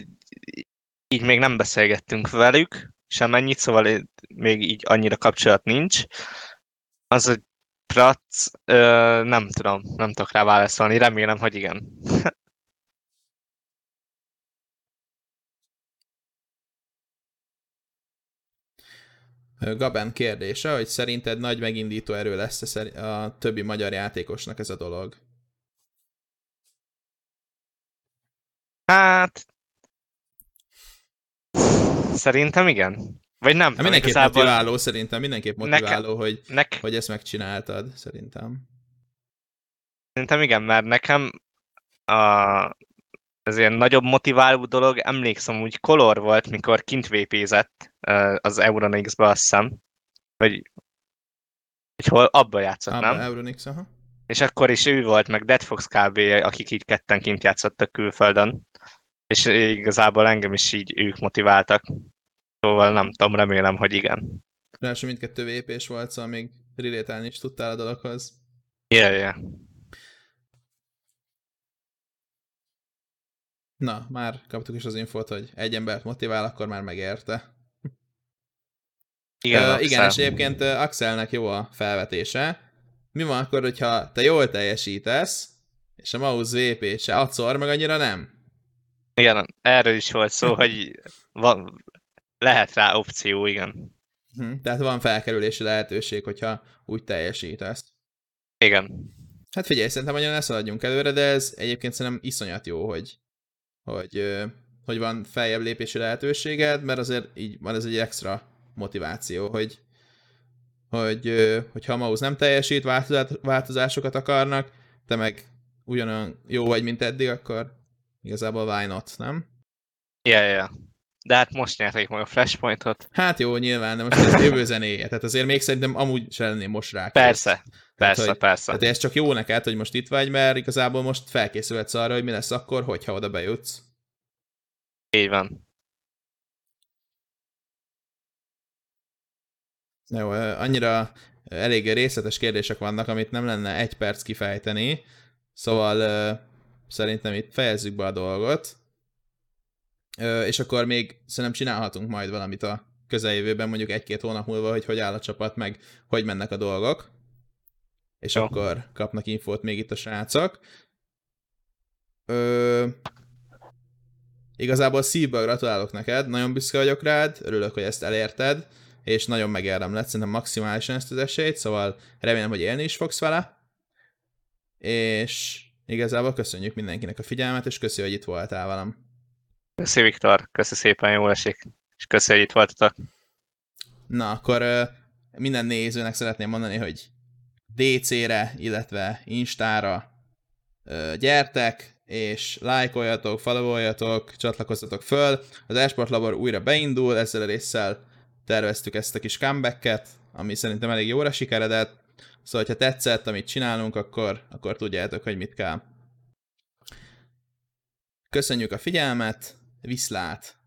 így még nem beszélgettünk velük, semennyit, szóval még így annyira kapcsolat nincs. Az, hogy Prac, ö, nem tudom, nem tudok rá válaszolni, remélem, hogy igen. Gaben kérdése, hogy szerinted nagy megindító erő lesz a többi magyar játékosnak ez a dolog? Hát... Szerintem igen. Vagy nem. Hát mindenképp igazából... motiváló, szerintem mindenképp motiváló, nekem, hogy, nek... hogy ezt megcsináltad, szerintem. Szerintem igen, mert nekem a, ez ilyen nagyobb motiváló dolog, emlékszem, úgy kolor volt, mikor kint vépézett az Euronix-be, azt hiszem. Vagy, hogy hol, abba játszott, abba, nem? Euronix, aha. És akkor is ő volt, meg Deadfox kb., akik így ketten kint játszottak külföldön. És igazából engem is így ők motiváltak. Szóval nem tudom, remélem, hogy igen. Ráadásul mindkettő vp volt, szóval még relétálni is tudtál a dologhoz. Yeah, yeah. Na, már kaptuk is az infót, hogy egy embert motivál, akkor már megérte. Igen, uh, igen és egyébként Axelnek jó a felvetése. Mi van akkor, hogyha te jól teljesítesz, és a mouse VP se adszor, meg annyira nem? Igen, erről is volt szó, hogy van, lehet rá opció, igen. Hm, tehát van felkerülési lehetőség, hogyha úgy teljesítesz. Igen. Hát figyelj, szerintem nagyon ne szaladjunk előre, de ez egyébként szerintem iszonyat jó, hogy, hogy, hogy van feljebb lépési lehetőséged, mert azért így van ez egy extra motiváció, hogy, hogy, hogy ha a mouse nem teljesít, változásokat akarnak, te meg ugyanolyan jó vagy, mint eddig, akkor igazából why not, nem? Ja, yeah, yeah. De hát most nyerték meg a Flashpointot. Hát jó, nyilván, de most ez jövő zenéje. Tehát azért még szerintem amúgy se lenném most rá. Persze, persze, hogy, persze. Tehát ez csak jó neked, hogy most itt vagy, mert igazából most felkészülhetsz arra, hogy mi lesz akkor, hogyha oda bejutsz. Így van. Jó, annyira elég részletes kérdések vannak, amit nem lenne egy perc kifejteni, szóval szerintem itt fejezzük be a dolgot és akkor még szerintem csinálhatunk majd valamit a közeljövőben, mondjuk egy-két hónap múlva, hogy hogy áll a csapat, meg hogy mennek a dolgok. És Jó. akkor kapnak infót még itt a srácok. Ö... Igazából szívből gratulálok neked, nagyon büszke vagyok rád, örülök, hogy ezt elérted, és nagyon megérdemled szerintem maximálisan ezt az esélyt, szóval remélem, hogy élni is fogsz vele. És igazából köszönjük mindenkinek a figyelmet, és köszi, hogy itt voltál velem. Köszi Viktor, köszi szépen, jól esik, és köszi, hogy itt voltatok. Na, akkor minden nézőnek szeretném mondani, hogy DC-re, illetve Instára gyertek, és lájkoljatok, followoljatok, csatlakozzatok föl. Az Esport Labor újra beindul, ezzel a résszel terveztük ezt a kis comebacket, ami szerintem elég jóra sikeredett. Szóval, ha tetszett, amit csinálunk, akkor, akkor tudjátok, hogy mit kell. Köszönjük a figyelmet, viszlát!